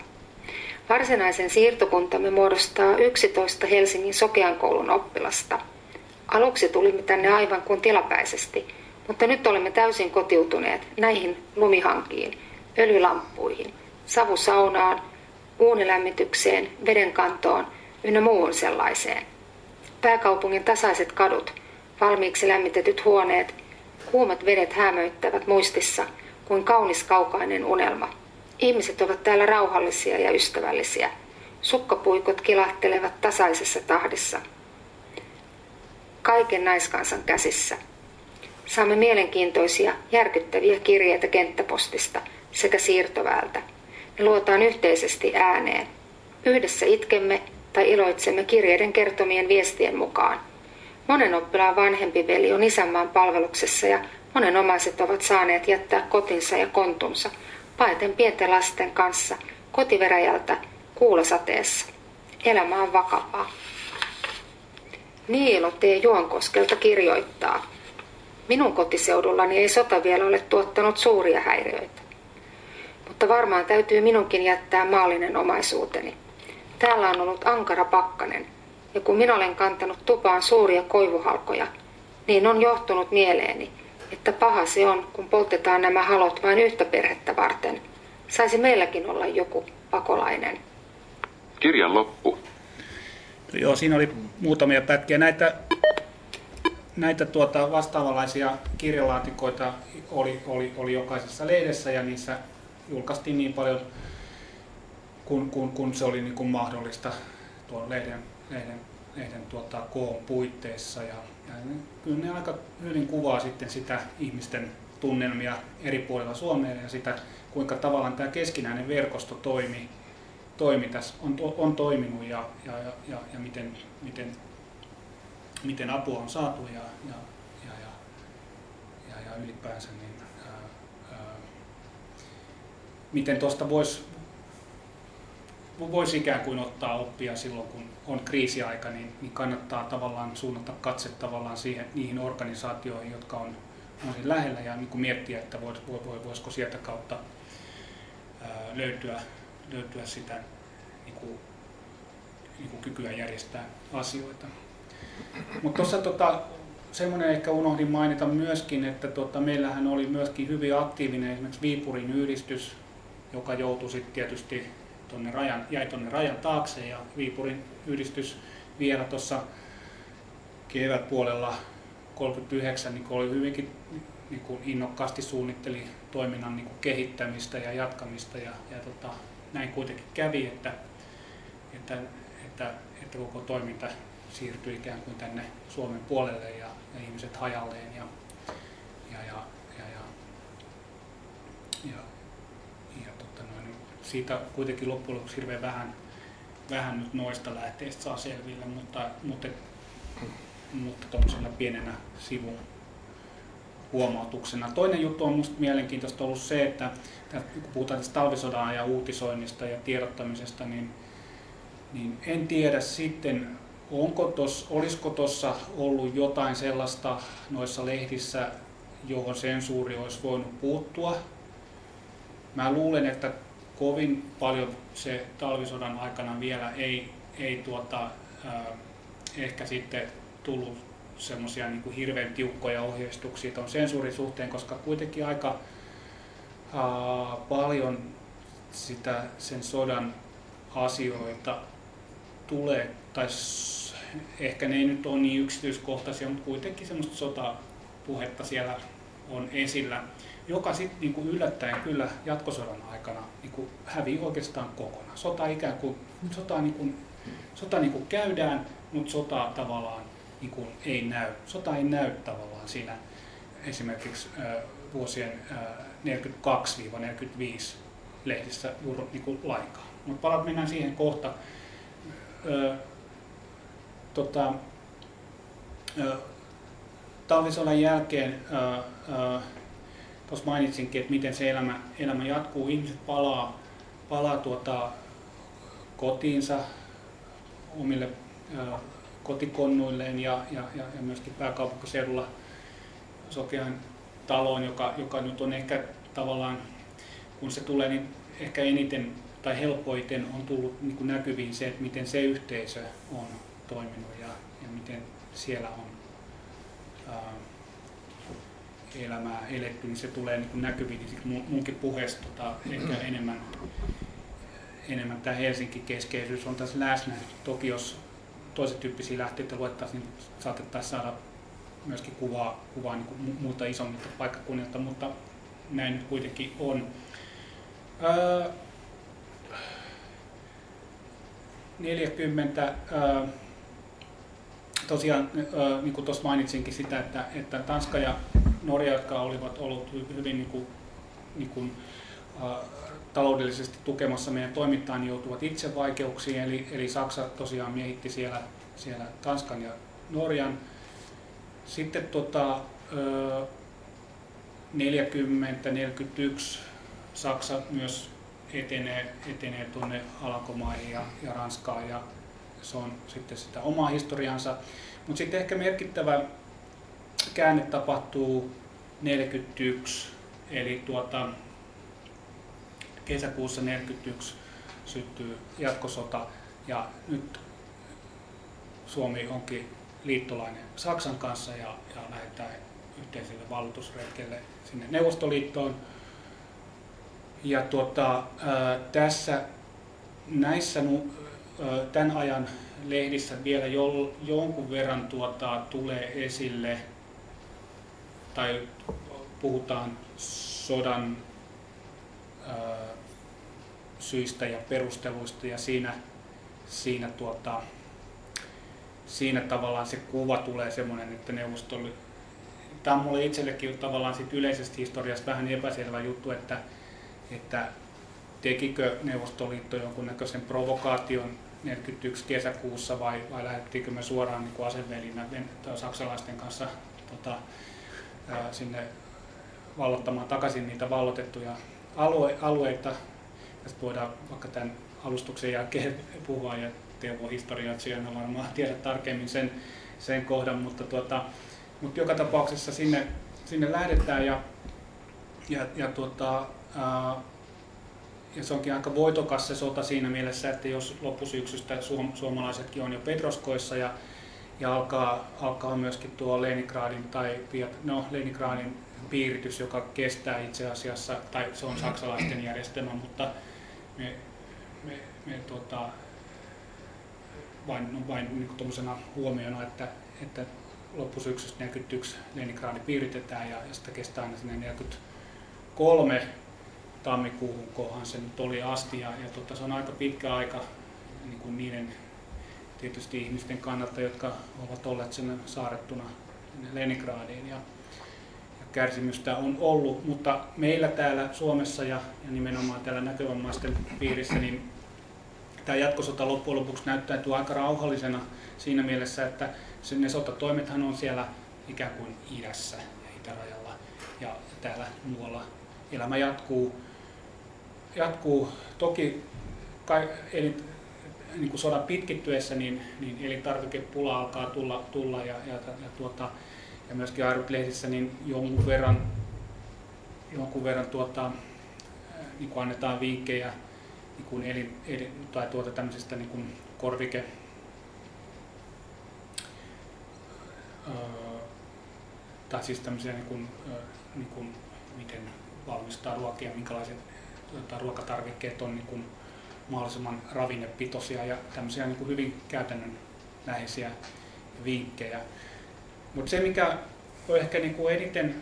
Varsinaisen siirtokuntamme muodostaa 11 Helsingin Sokean koulun oppilasta. Aluksi tulimme tänne aivan kuin tilapäisesti, mutta nyt olemme täysin kotiutuneet näihin lumihankiin, öljylamppuihin, savusaunaan, uunilämmitykseen, vedenkantoon ynnä muuhun sellaiseen. Pääkaupungin tasaiset kadut, valmiiksi lämmitetyt huoneet Kuumat vedet hämöittävät muistissa kuin kaunis kaukainen unelma. Ihmiset ovat täällä rauhallisia ja ystävällisiä. Sukkapuikot kilahtelevat tasaisessa tahdissa. Kaiken naiskansan käsissä. Saamme mielenkiintoisia, järkyttäviä kirjeitä kenttäpostista, sekä siirtoväältä. Ne luotaan yhteisesti ääneen. Yhdessä itkemme tai iloitsemme kirjeiden kertomien viestien mukaan. Monen oppilaan vanhempi veli on isänmaan palveluksessa ja monen omaiset ovat saaneet jättää kotinsa ja kontunsa paeten pienten lasten kanssa kotiveräjältä kuulasateessa. Elämä on vakavaa. Niilo T. Juonkoskelta kirjoittaa. Minun kotiseudullani ei sota vielä ole tuottanut suuria häiriöitä. Mutta varmaan täytyy minunkin jättää maallinen omaisuuteni. Täällä on ollut ankara pakkanen, ja kun minä olen kantanut tupaan suuria koivuhalkoja, niin on johtunut mieleeni, että paha se on, kun poltetaan nämä halot vain yhtä perhettä varten. Saisi meilläkin olla joku pakolainen. Kirjan loppu. Joo, siinä oli muutamia pätkiä. Näitä, näitä tuota vastaavanlaisia kirjalaatikoita oli, oli, oli jokaisessa lehdessä ja niissä julkaistiin niin paljon kun, kun, kun se oli niin kuin mahdollista tuon lehden, lehden, lehden tuota, koon puitteissa. Ja, ja kyllä ne aika hyvin kuvaa sitten sitä ihmisten tunnelmia eri puolilla Suomea ja sitä, kuinka tavallaan tämä keskinäinen verkosto toimi, toimi tässä, on, on toiminut ja, ja, ja, ja miten, miten, miten apua on saatu ja, ja, ja, ja, ja, ja ylipäänsä niin, ää, ää, miten tuosta voisi voisi ikään kuin ottaa oppia silloin, kun on kriisiaika, niin, niin kannattaa tavallaan suunnata katse tavallaan siihen, niihin organisaatioihin, jotka on, on lähellä ja niin kuin miettiä, että vois, voisiko sieltä kautta ää, löytyä, löytyä sitä niin kuin, niin kuin kykyä järjestää asioita. Mutta tuossa tota, semmoinen ehkä unohdin mainita myöskin, että tota, meillähän oli myöskin hyvin aktiivinen esimerkiksi Viipurin yhdistys, joka joutui sitten tietysti tonne rajan, jäi tuonne rajan taakse ja Viipurin yhdistys vielä tuossa kevätpuolella 39 niin oli hyvinkin niin kuin innokkaasti suunnitteli toiminnan niin kuin kehittämistä ja jatkamista ja, ja tota, näin kuitenkin kävi, että, että, että, että koko toiminta siirtyi ikään kuin tänne Suomen puolelle ja, ja ihmiset hajalleen ja, ja, ja, ja, ja, ja siitä kuitenkin loppujen lopuksi hirveän vähän, vähän nyt noista lähteistä saa selville, mutta, mutta, mutta tuollaisena pienenä sivun huomautuksena. Toinen juttu on minusta mielenkiintoista ollut se, että kun puhutaan tästä talvisodan ja uutisoinnista ja tiedottamisesta, niin, niin en tiedä sitten, onko tos, olisiko tuossa ollut jotain sellaista noissa lehdissä, johon sensuuri olisi voinut puuttua. Mä luulen, että kovin paljon se talvisodan aikana vielä ei, ei tuota, äh, ehkä sitten tullut semmoisia niin hirveän tiukkoja ohjeistuksia tuon sensuurin suhteen, koska kuitenkin aika äh, paljon sitä sen sodan asioita tulee, tai ehkä ne ei nyt ole niin yksityiskohtaisia, mutta kuitenkin semmoista sotapuhetta siellä on esillä joka sitten niinku yllättäen kyllä jatkosodan aikana niinku hävii oikeastaan kokonaan. Sota ikään kuin, sota, niinku, sota niinku käydään, mutta sota tavallaan niinku ei näy. Sota ei näy tavallaan siinä esimerkiksi vuosien äh, 42-45 lehdissä juuri niinku lainkaan. Mutta palat mennään siihen kohta. Tota, talvisodan jälkeen tuossa mainitsinkin, että miten se elämä, elämä jatkuu. Ihmiset palaa, palaa tuota, kotiinsa omille kotikonnuilleen ja, ja, ja, ja myöskin pääkaupunkiseudulla Sokean taloon, joka, joka nyt on ehkä tavallaan, kun se tulee, niin ehkä eniten tai helpoiten on tullut niin kuin näkyviin se, että miten se yhteisö on toiminut ja, ja miten siellä on ää, elämää eletty, niin se tulee niin kuin näkyviin niin munkin puheesta tota, ehkä enemmän, enemmän tämä Helsinki-keskeisyys on tässä läsnä. Toki jos toiset tyyppisiä lähteitä luettaisiin, niin saatettaisiin saada myöskin kuvaa, kuvaa niin muuta isommilta paikkakunnilta, mutta näin nyt kuitenkin on. Öö, 40 öö, tosiaan, öö, niin kuin tuossa mainitsinkin sitä, että, että Tanska ja Norja, jotka olivat ollut hyvin niin kuin, niin kuin taloudellisesti tukemassa meidän toimintaa, niin joutuvat itse vaikeuksiin. Eli, eli Saksa tosiaan miehitti siellä, siellä Tanskan ja Norjan. Sitten tota, 40-41 Saksa myös etenee, etenee tuonne Alankomaihin ja, ja Ranskaan ja se on sitten sitä omaa historiansa. Mutta sitten ehkä merkittävä käänne tapahtuu 41, eli tuota, kesäkuussa 41 syttyy jatkosota ja nyt Suomi onkin liittolainen Saksan kanssa ja, ja lähdetään yhteiselle vallutusretkelle sinne Neuvostoliittoon. Ja tuota, ää, tässä näissä ää, tämän ajan lehdissä vielä jo, jonkun verran tuota, tulee esille tai puhutaan sodan ää, syistä ja perusteluista ja siinä, siinä, tuota, siinä tavallaan se kuva tulee semmoinen, että Neuvostoliitto tämä on mulle itsellekin tavallaan sit yleisestä historiasta vähän epäselvä juttu, että, että tekikö Neuvostoliitto jonkunnäköisen provokaation 41 kesäkuussa vai, vai lähdettiinkö me suoraan niin asevelinä saksalaisten kanssa tota, sinne vallottamaan takaisin niitä vallotettuja alue, alueita. Tästä voidaan vaikka tämän alustuksen jälkeen puhua ja Teuvo historiatsijana varmaan tiedä tarkemmin sen, sen kohdan, mutta tuota, mutta joka tapauksessa sinne, sinne lähdetään ja, ja, ja, tuota, ää, ja se onkin aika voitokas se sota siinä mielessä, että jos loppusyksystä suom, suomalaisetkin on jo Petroskoissa ja, ja alkaa, alkaa myöskin tuo Leningradin tai no, Leningradin piiritys, joka kestää itse asiassa, tai se on saksalaisten järjestelmä, mutta me, me, me tuota, vain, no vain niin huomiona, että, että loppusyksystä 41 Leningradi piiritetään ja, ja sitä kestää aina sinne 43 tammikuuhun, kohan se nyt oli asti. Ja, ja tota, se on aika pitkä aika niin kuin niiden tietysti ihmisten kannalta, jotka ovat olleet sen saarettuna Leningradiin. Ja kärsimystä on ollut, mutta meillä täällä Suomessa ja, ja nimenomaan täällä näkövammaisten piirissä, niin tämä jatkosota loppujen lopuksi näyttäytyy aika rauhallisena siinä mielessä, että ne sotatoimethan on siellä ikään kuin idässä ja itärajalla ja täällä muualla elämä jatkuu. jatkuu. Toki eli, niin kuin sodan pitkittyessä niin, niin elintarvikepula alkaa tulla, tulla ja, ja, ja, tuota, ja myöskin Airut-lehdissä niin jonkun verran, jonkun verran tuota, niin kuin annetaan vinkkejä niin kuin elin, elin, tai tuota tämmöisestä niin kuin korvike tai siis tämmöisiä niin kuin, niin kuin, miten valmistaa ruokia, minkälaiset tuota, ruokatarvikkeet on niin kuin mahdollisimman ravinnepitoisia ja tämmöisiä niin kuin hyvin käytännön läheisiä vinkkejä. Mutta se, mikä voi ehkä niin kuin eniten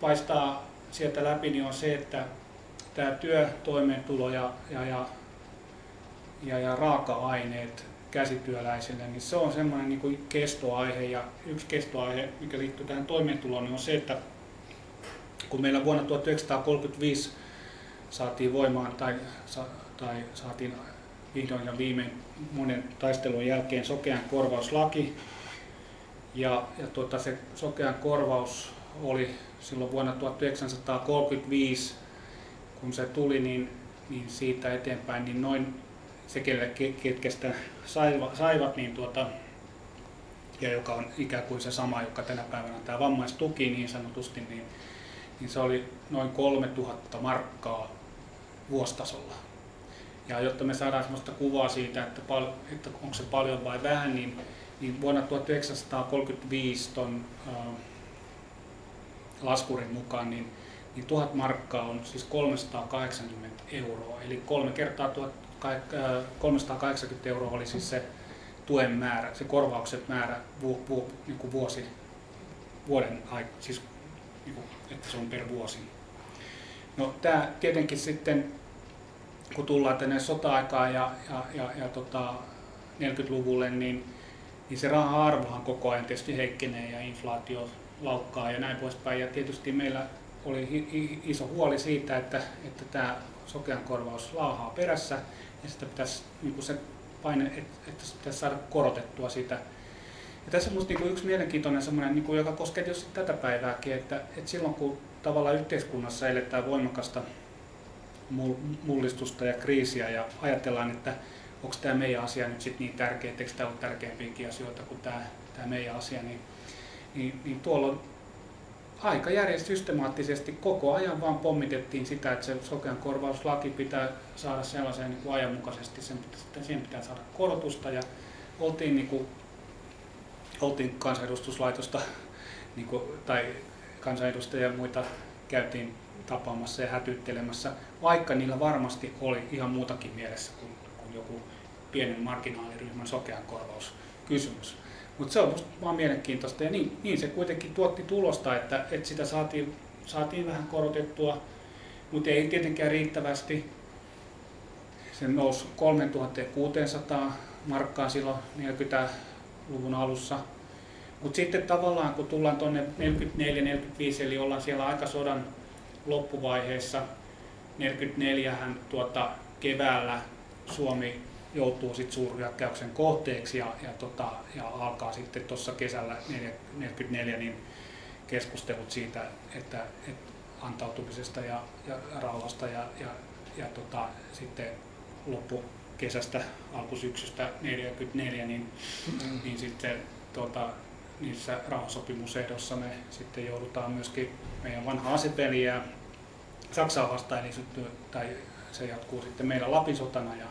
paistaa sieltä läpi, niin on se, että tämä työ, toimeentulo ja, ja, ja, ja, ja raaka-aineet käsityöläisille, niin se on semmoinen niin kuin kestoaihe. Ja yksi kestoaihe, mikä liittyy tähän toimeentuloon, niin on se, että kun meillä vuonna 1935 saatiin voimaan tai, tai saatiin vihdoin ja viimein monen taistelun jälkeen sokean korvauslaki. Ja, ja tuota, se sokean korvaus oli silloin vuonna 1935, kun se tuli, niin, niin siitä eteenpäin niin noin se, ketkä sitä saivat, saivat niin tuota, ja joka on ikään kuin se sama, joka tänä päivänä on tämä vammaistuki niin sanotusti, niin, niin se oli noin 3000 markkaa vuostasolla. Ja jotta me saadaan sellaista kuvaa siitä, että, pal- että onko se paljon vai vähän, niin, niin vuonna 1935 ton äh, laskurin mukaan niin, niin 1000 markkaa on siis 380 euroa, eli kolme kertaa 380 euroa oli siis se tuen määrä, se korvaukset määrä vu, vu, niin kuin vuosi, vuoden aikana, siis niin kuin, että se on per vuosi. No tämä tietenkin sitten, kun tullaan tänne sota-aikaan ja, ja, ja, ja tota 40-luvulle, niin, niin se raha-arvohan koko ajan tietysti heikkenee ja inflaatio laukkaa ja näin poispäin. Ja tietysti meillä oli iso huoli siitä, että, että tämä sokean korvaus laahaa perässä ja sitä pitäisi niin kuin se paine, että, että se pitäisi saada korotettua sitä. Ja tässä on niin yksi mielenkiintoinen semmoinen, niin kuin, joka koskee tietysti tätä päivääkin, että, että silloin kun tavallaan yhteiskunnassa eletään voimakasta mullistusta ja kriisiä ja ajatellaan, että onko tämä meidän asia nyt sitten niin tärkeä, että tämä on tärkeämpiäkin asioita kuin tämä, tämä meidän asia, niin, niin, niin tuolla aika systemaattisesti koko ajan vaan pommitettiin sitä, että se sokean korvauslaki pitää saada sellaiseen niin kuin ajanmukaisesti, sen, siihen pitää saada korotusta ja oltiin, niin kuin, oltiin kansanedustuslaitosta niin kuin, tai kansanedustajia ja muita käytiin tapaamassa ja hätyttelemässä, vaikka niillä varmasti oli ihan muutakin mielessä kuin, kuin joku pienen marginaaliryhmän sokean korvauskysymys. Mutta se on musta vaan mielenkiintoista ja niin, niin se kuitenkin tuotti tulosta, että, että sitä saatiin, saatiin vähän korotettua, mutta ei tietenkään riittävästi. Se nousi 3600 markkaa silloin 40-luvun alussa. Mutta sitten tavallaan kun tullaan tuonne 44-45, eli ollaan siellä aika sodan loppuvaiheessa, 44 hän tuota, keväällä Suomi joutuu sitten suurhyökkäyksen kohteeksi ja, ja, tota, ja alkaa sitten tuossa kesällä 44 niin keskustelut siitä, että, että antautumisesta ja, ja rauhasta ja, ja, ja tota, sitten loppukesästä, alkusyksystä 44, niin, mm. niin sitten tota, niissä rauhansopimusehdossa me sitten joudutaan myöskin meidän vanha asepeliä Saksaa vastaan, eli tai se jatkuu sitten meillä Lapin sotana ja,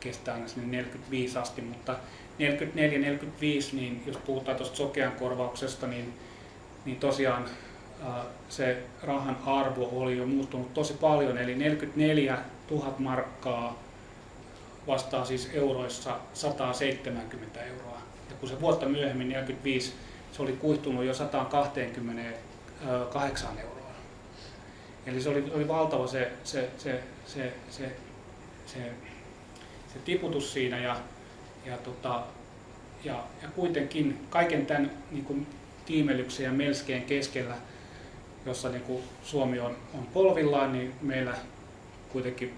kestää aina sinne 45 asti, mutta 44-45, niin jos puhutaan tuosta sokean korvauksesta, niin, niin tosiaan se rahan arvo oli jo muuttunut tosi paljon, eli 44 000 markkaa vastaa siis euroissa 170 euroa. Ja kun se vuotta myöhemmin, 45, se oli kuihtunut jo 128 euroa. Eli se oli, oli valtava se, se, se, se, se, se se tiputus siinä ja, ja, tota, ja, ja kuitenkin kaiken tämän niin kuin tiimelyksen ja melskeen keskellä, jossa niin kuin Suomi on, on polvillaan, niin meillä kuitenkin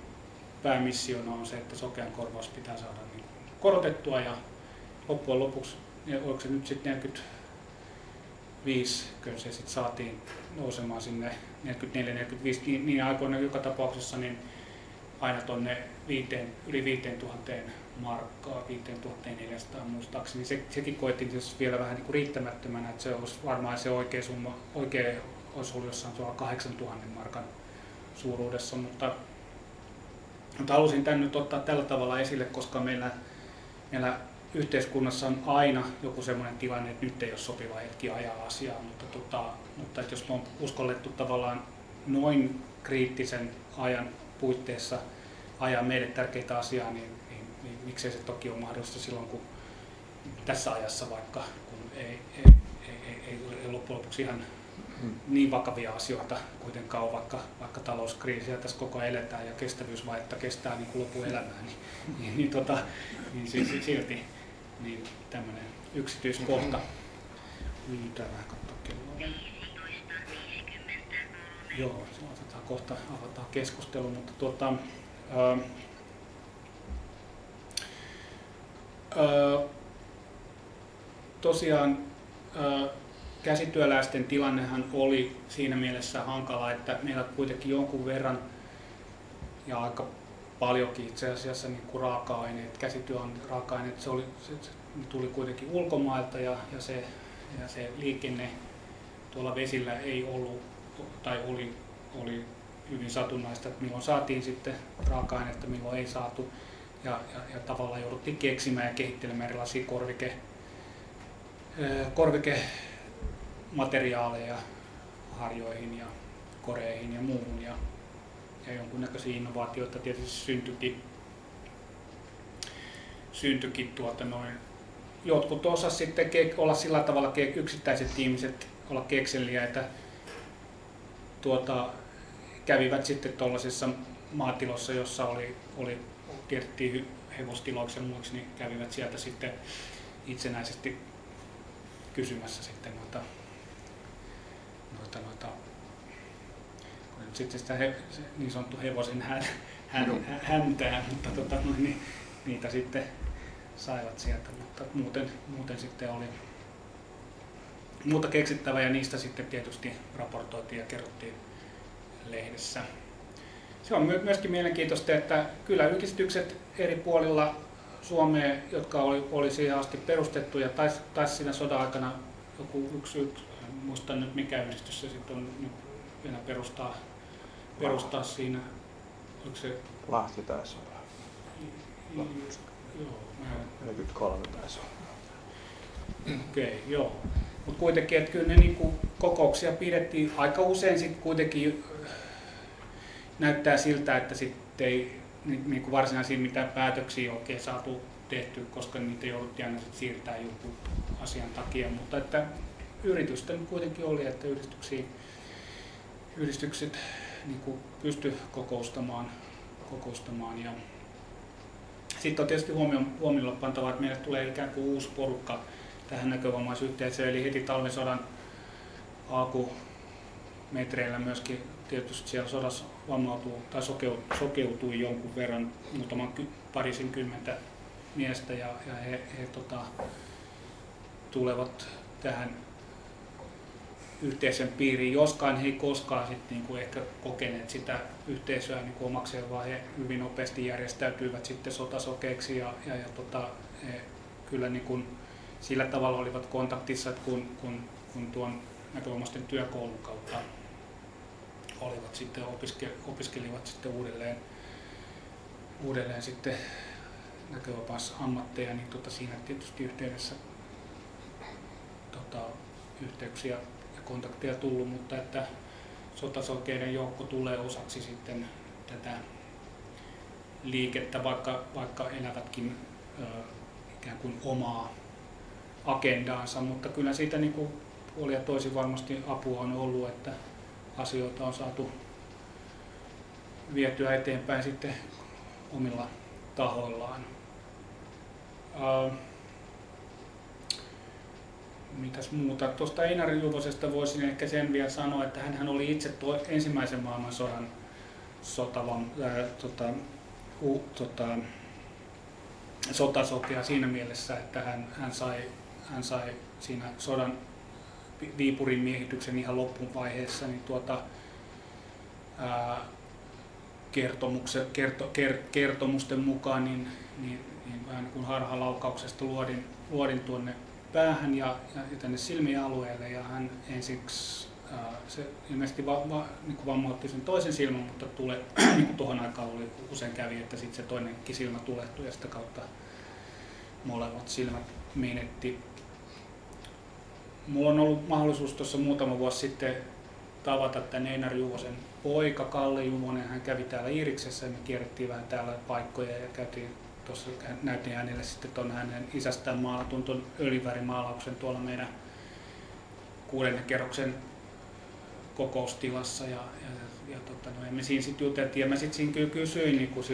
päämissiona on se, että sokean korvaus pitää saada niin korotettua ja loppujen lopuksi, oliko se nyt sitten 45, kun se sitten saatiin nousemaan sinne 44-45 niin, niin aikoina joka tapauksessa, niin aina tuonne viiteen, yli 5000 markkaa, 5400 muistaakseni. Se, sekin koettiin tietysti vielä vähän niin kuin riittämättömänä, että se olisi varmaan se oikea summa, oikea olisi ollut jossain tuolla 8000 markan suuruudessa, mutta, mutta halusin tämän nyt ottaa tällä tavalla esille, koska meillä, meillä yhteiskunnassa on aina joku sellainen tilanne, että nyt ei ole sopiva hetki ajaa asiaa, mutta, tota, mutta että jos on uskollettu tavallaan noin kriittisen ajan puitteissa ajaa meille tärkeitä asiaa, niin, niin, niin miksei se toki ole mahdollista silloin, kun tässä ajassa vaikka, kun ei, ei, ei, ei, ei loppujen lopuksi ihan niin vakavia asioita kuitenkaan ole, vaikka, vaikka talouskriisiä tässä koko ajan eletään ja kestävyysvaihetta kestää niin kuin loppuelämää, niin, niin, niin, tota, niin silti niin tämmöinen yksityiskohta. Vähän katsoa kelloa. Joo, se otetaan kohta, avataan keskustelu, mutta tuota, ää, ää, tosiaan ää, käsityöläisten tilannehan oli siinä mielessä hankala, että meillä kuitenkin jonkun verran ja aika paljonkin itse asiassa niin kuin raaka-aineet, käsityön raaka-aineet, se, oli, se, se tuli kuitenkin ulkomailta ja, ja, se, ja se liikenne tuolla vesillä ei ollut tai oli, oli hyvin satunnaista, että milloin saatiin sitten raaka-ainetta, milloin ei saatu. Ja, ja, ja tavallaan jouduttiin keksimään ja kehittelemään erilaisia korvike, korvikemateriaaleja harjoihin ja koreihin ja muuhun. Ja, ja jonkunnäköisiä innovaatioita tietysti syntyikin, syntyikin tuota noin. Jotkut osas sitten olla sillä tavalla yksittäiset ihmiset olla kekseliäitä, tuota, kävivät sitten tuollaisissa maatiloissa, jossa oli, oli tiedettiin hevostiloiksi ja muuksi, niin kävivät sieltä sitten itsenäisesti kysymässä sitten noita, noita, noita sitten sitä he, se niin sanottu hevosen hän, hän, häntää, mutta tota, niin, niitä sitten saivat sieltä, mutta muuten, muuten sitten oli muuta keksittävää ja niistä sitten tietysti raportoitiin ja kerrottiin lehdessä. Se on myöskin mielenkiintoista, että kyllä yhdistykset eri puolilla Suomea, jotka oli, oli siihen asti perustettu ja taisi tais siinä sodan aikana joku yksi, yksi en muista nyt mikä yhdistys se sitten on nyt vielä perustaa, perustaa siinä. Oliko se... Lahti taisi olla. Joo, mä... 43 taisi olla. Okei, okay, joo. Mutta kuitenkin, että kyllä ne niinku kokouksia pidettiin aika usein sitten kuitenkin näyttää siltä, että sitten ei niin kuin varsinaisia mitään päätöksiä oikein saatu tehty, koska niitä jouduttiin aina siirtää jonkun asian takia, mutta että yritysten kuitenkin oli, että yhdistyksiä, yhdistykset niin kuin pysty kokoustamaan, kokoustamaan. Ja sitten on tietysti huomioon, huomioon pantava, että meille tulee ikään kuin uusi porukka tähän näkövammaisyhteisöön, eli heti talvisodan alkumetreillä myöskin tietysti siellä sodassa vammautuu tai sokeutui, sokeutui jonkun verran, muutaman parisin kymmentä miestä ja, ja he, he tota, tulevat tähän yhteisön piiriin, joskaan he ei koskaan sit niinku ehkä kokeneet sitä yhteisöä niinku omakseen, vaan he hyvin nopeasti järjestäytyivät sitten sotasokeiksi ja, ja, ja tota, he kyllä niinku sillä tavalla olivat kontaktissa, että kun, kun, kun tuon näkövammaisten työkoulun kautta olivat sitten, opiske, opiskelivat sitten uudelleen, uudelleen sitten näkövapaassa ammatteja, niin tota, siinä tietysti yhteydessä tota, yhteyksiä ja kontakteja tullut, mutta että sotasokeiden joukko tulee osaksi sitten tätä liikettä, vaikka, vaikka elävätkin ö, ikään kuin omaa agendaansa, mutta kyllä siitä niin kuin puoli ja toisin varmasti apua on ollut, että asioita on saatu vietyä eteenpäin sitten omilla tahoillaan. Mitäs muuta? Tuosta Einari Juvosesta voisin ehkä sen vielä sanoa, että hän oli itse tuo ensimmäisen maailmansodan sotavan, ää, tota, hu, tota, sotasokea siinä mielessä, että hän, hän, sai, hän sai siinä sodan Viipurin miehityksen ihan loppuvaiheessa, niin tuota, ää, kerto, ker, kertomusten mukaan niin, niin, niin vähän niin kuin harhalaukauksesta luodin, luodin tuonne päähän ja, ja, tänne silmialueelle ja hän ensiksi ää, se ilmeisesti va, va, niin kuin vammautti sen toisen silmän, mutta tule, (clears throat) niin kuin tuohon aikaan oli, usein kävi, että sitten se toinenkin silmä tulehtui ja sitä kautta molemmat silmät menetti Mulla on ollut mahdollisuus tuossa muutama vuosi sitten tavata tämän Einar Juvosen poika Kalle Juvonen. Hän kävi täällä Iiriksessä ja me kierrettiin vähän täällä paikkoja ja käytiin tuossa näytin hänelle sitten tuon hänen isästään maalatun tuon öljyvärimaalauksen tuolla meidän kuudennen kerroksen kokoustilassa ja, ja, ja tota, no, me siinä sitten juteltiin ja mä sitten siinä kyllä kysyin niin kuin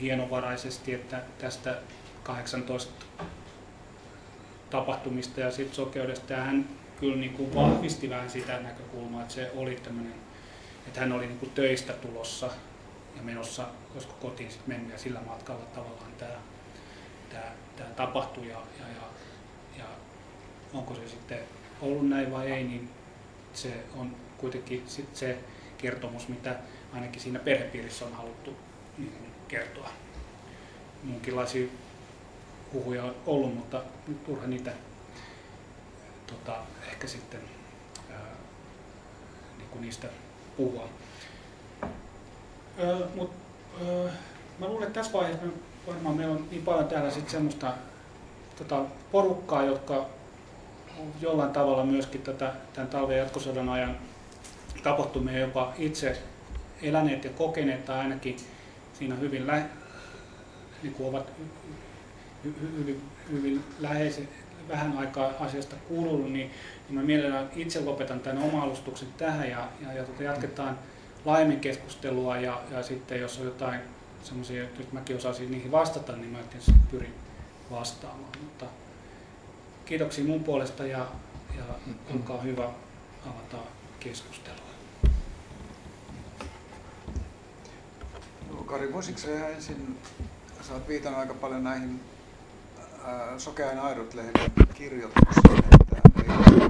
hienovaraisesti, että tästä 18 tapahtumista ja sit sokeudesta. Ja hän kyllä niin kuin vahvisti vähän sitä näkökulmaa, että se oli tämmöinen, että hän oli niin kuin töistä tulossa ja menossa, koska kotiin sitten mennyt ja sillä matkalla tavallaan tämä, tämä, tämä tapahtui ja, ja, ja, ja onko se sitten ollut näin vai ei, niin se on kuitenkin sit se kertomus, mitä ainakin siinä perhepiirissä on haluttu niin kertoa. Muunkinlaisia huhuja ollut, mutta nyt turha niitä tota, ehkä sitten ää, niin kuin niistä puhua. Ää, mut, ää, mä luulen, että tässä vaiheessa varmaan meillä on niin paljon täällä sitten semmoista tota, porukkaa, jotka jollain tavalla myöskin tätä, tämän talven jatkosodan ajan tapahtumia jopa itse eläneet ja kokeneet tai ainakin siinä hyvin lä- niin kuin ovat hyvin, hyvin läheisen, vähän aikaa asiasta kuulunut, niin, niin mä mielellään itse lopetan tämän oma alustuksen tähän ja, ja, ja tuota, jatketaan laajemmin keskustelua ja, ja sitten jos on jotain semmoisia, jos mäkin osaisin niihin vastata, niin mä tietysti pyrin vastaamaan. Mutta kiitoksia mun puolesta ja, ja olkaa hyvä, avata keskustelua. Kari, voisitko ensin, sä oot viitannut aika paljon näihin sokeain aidot lehden kirjoitukseen, että ei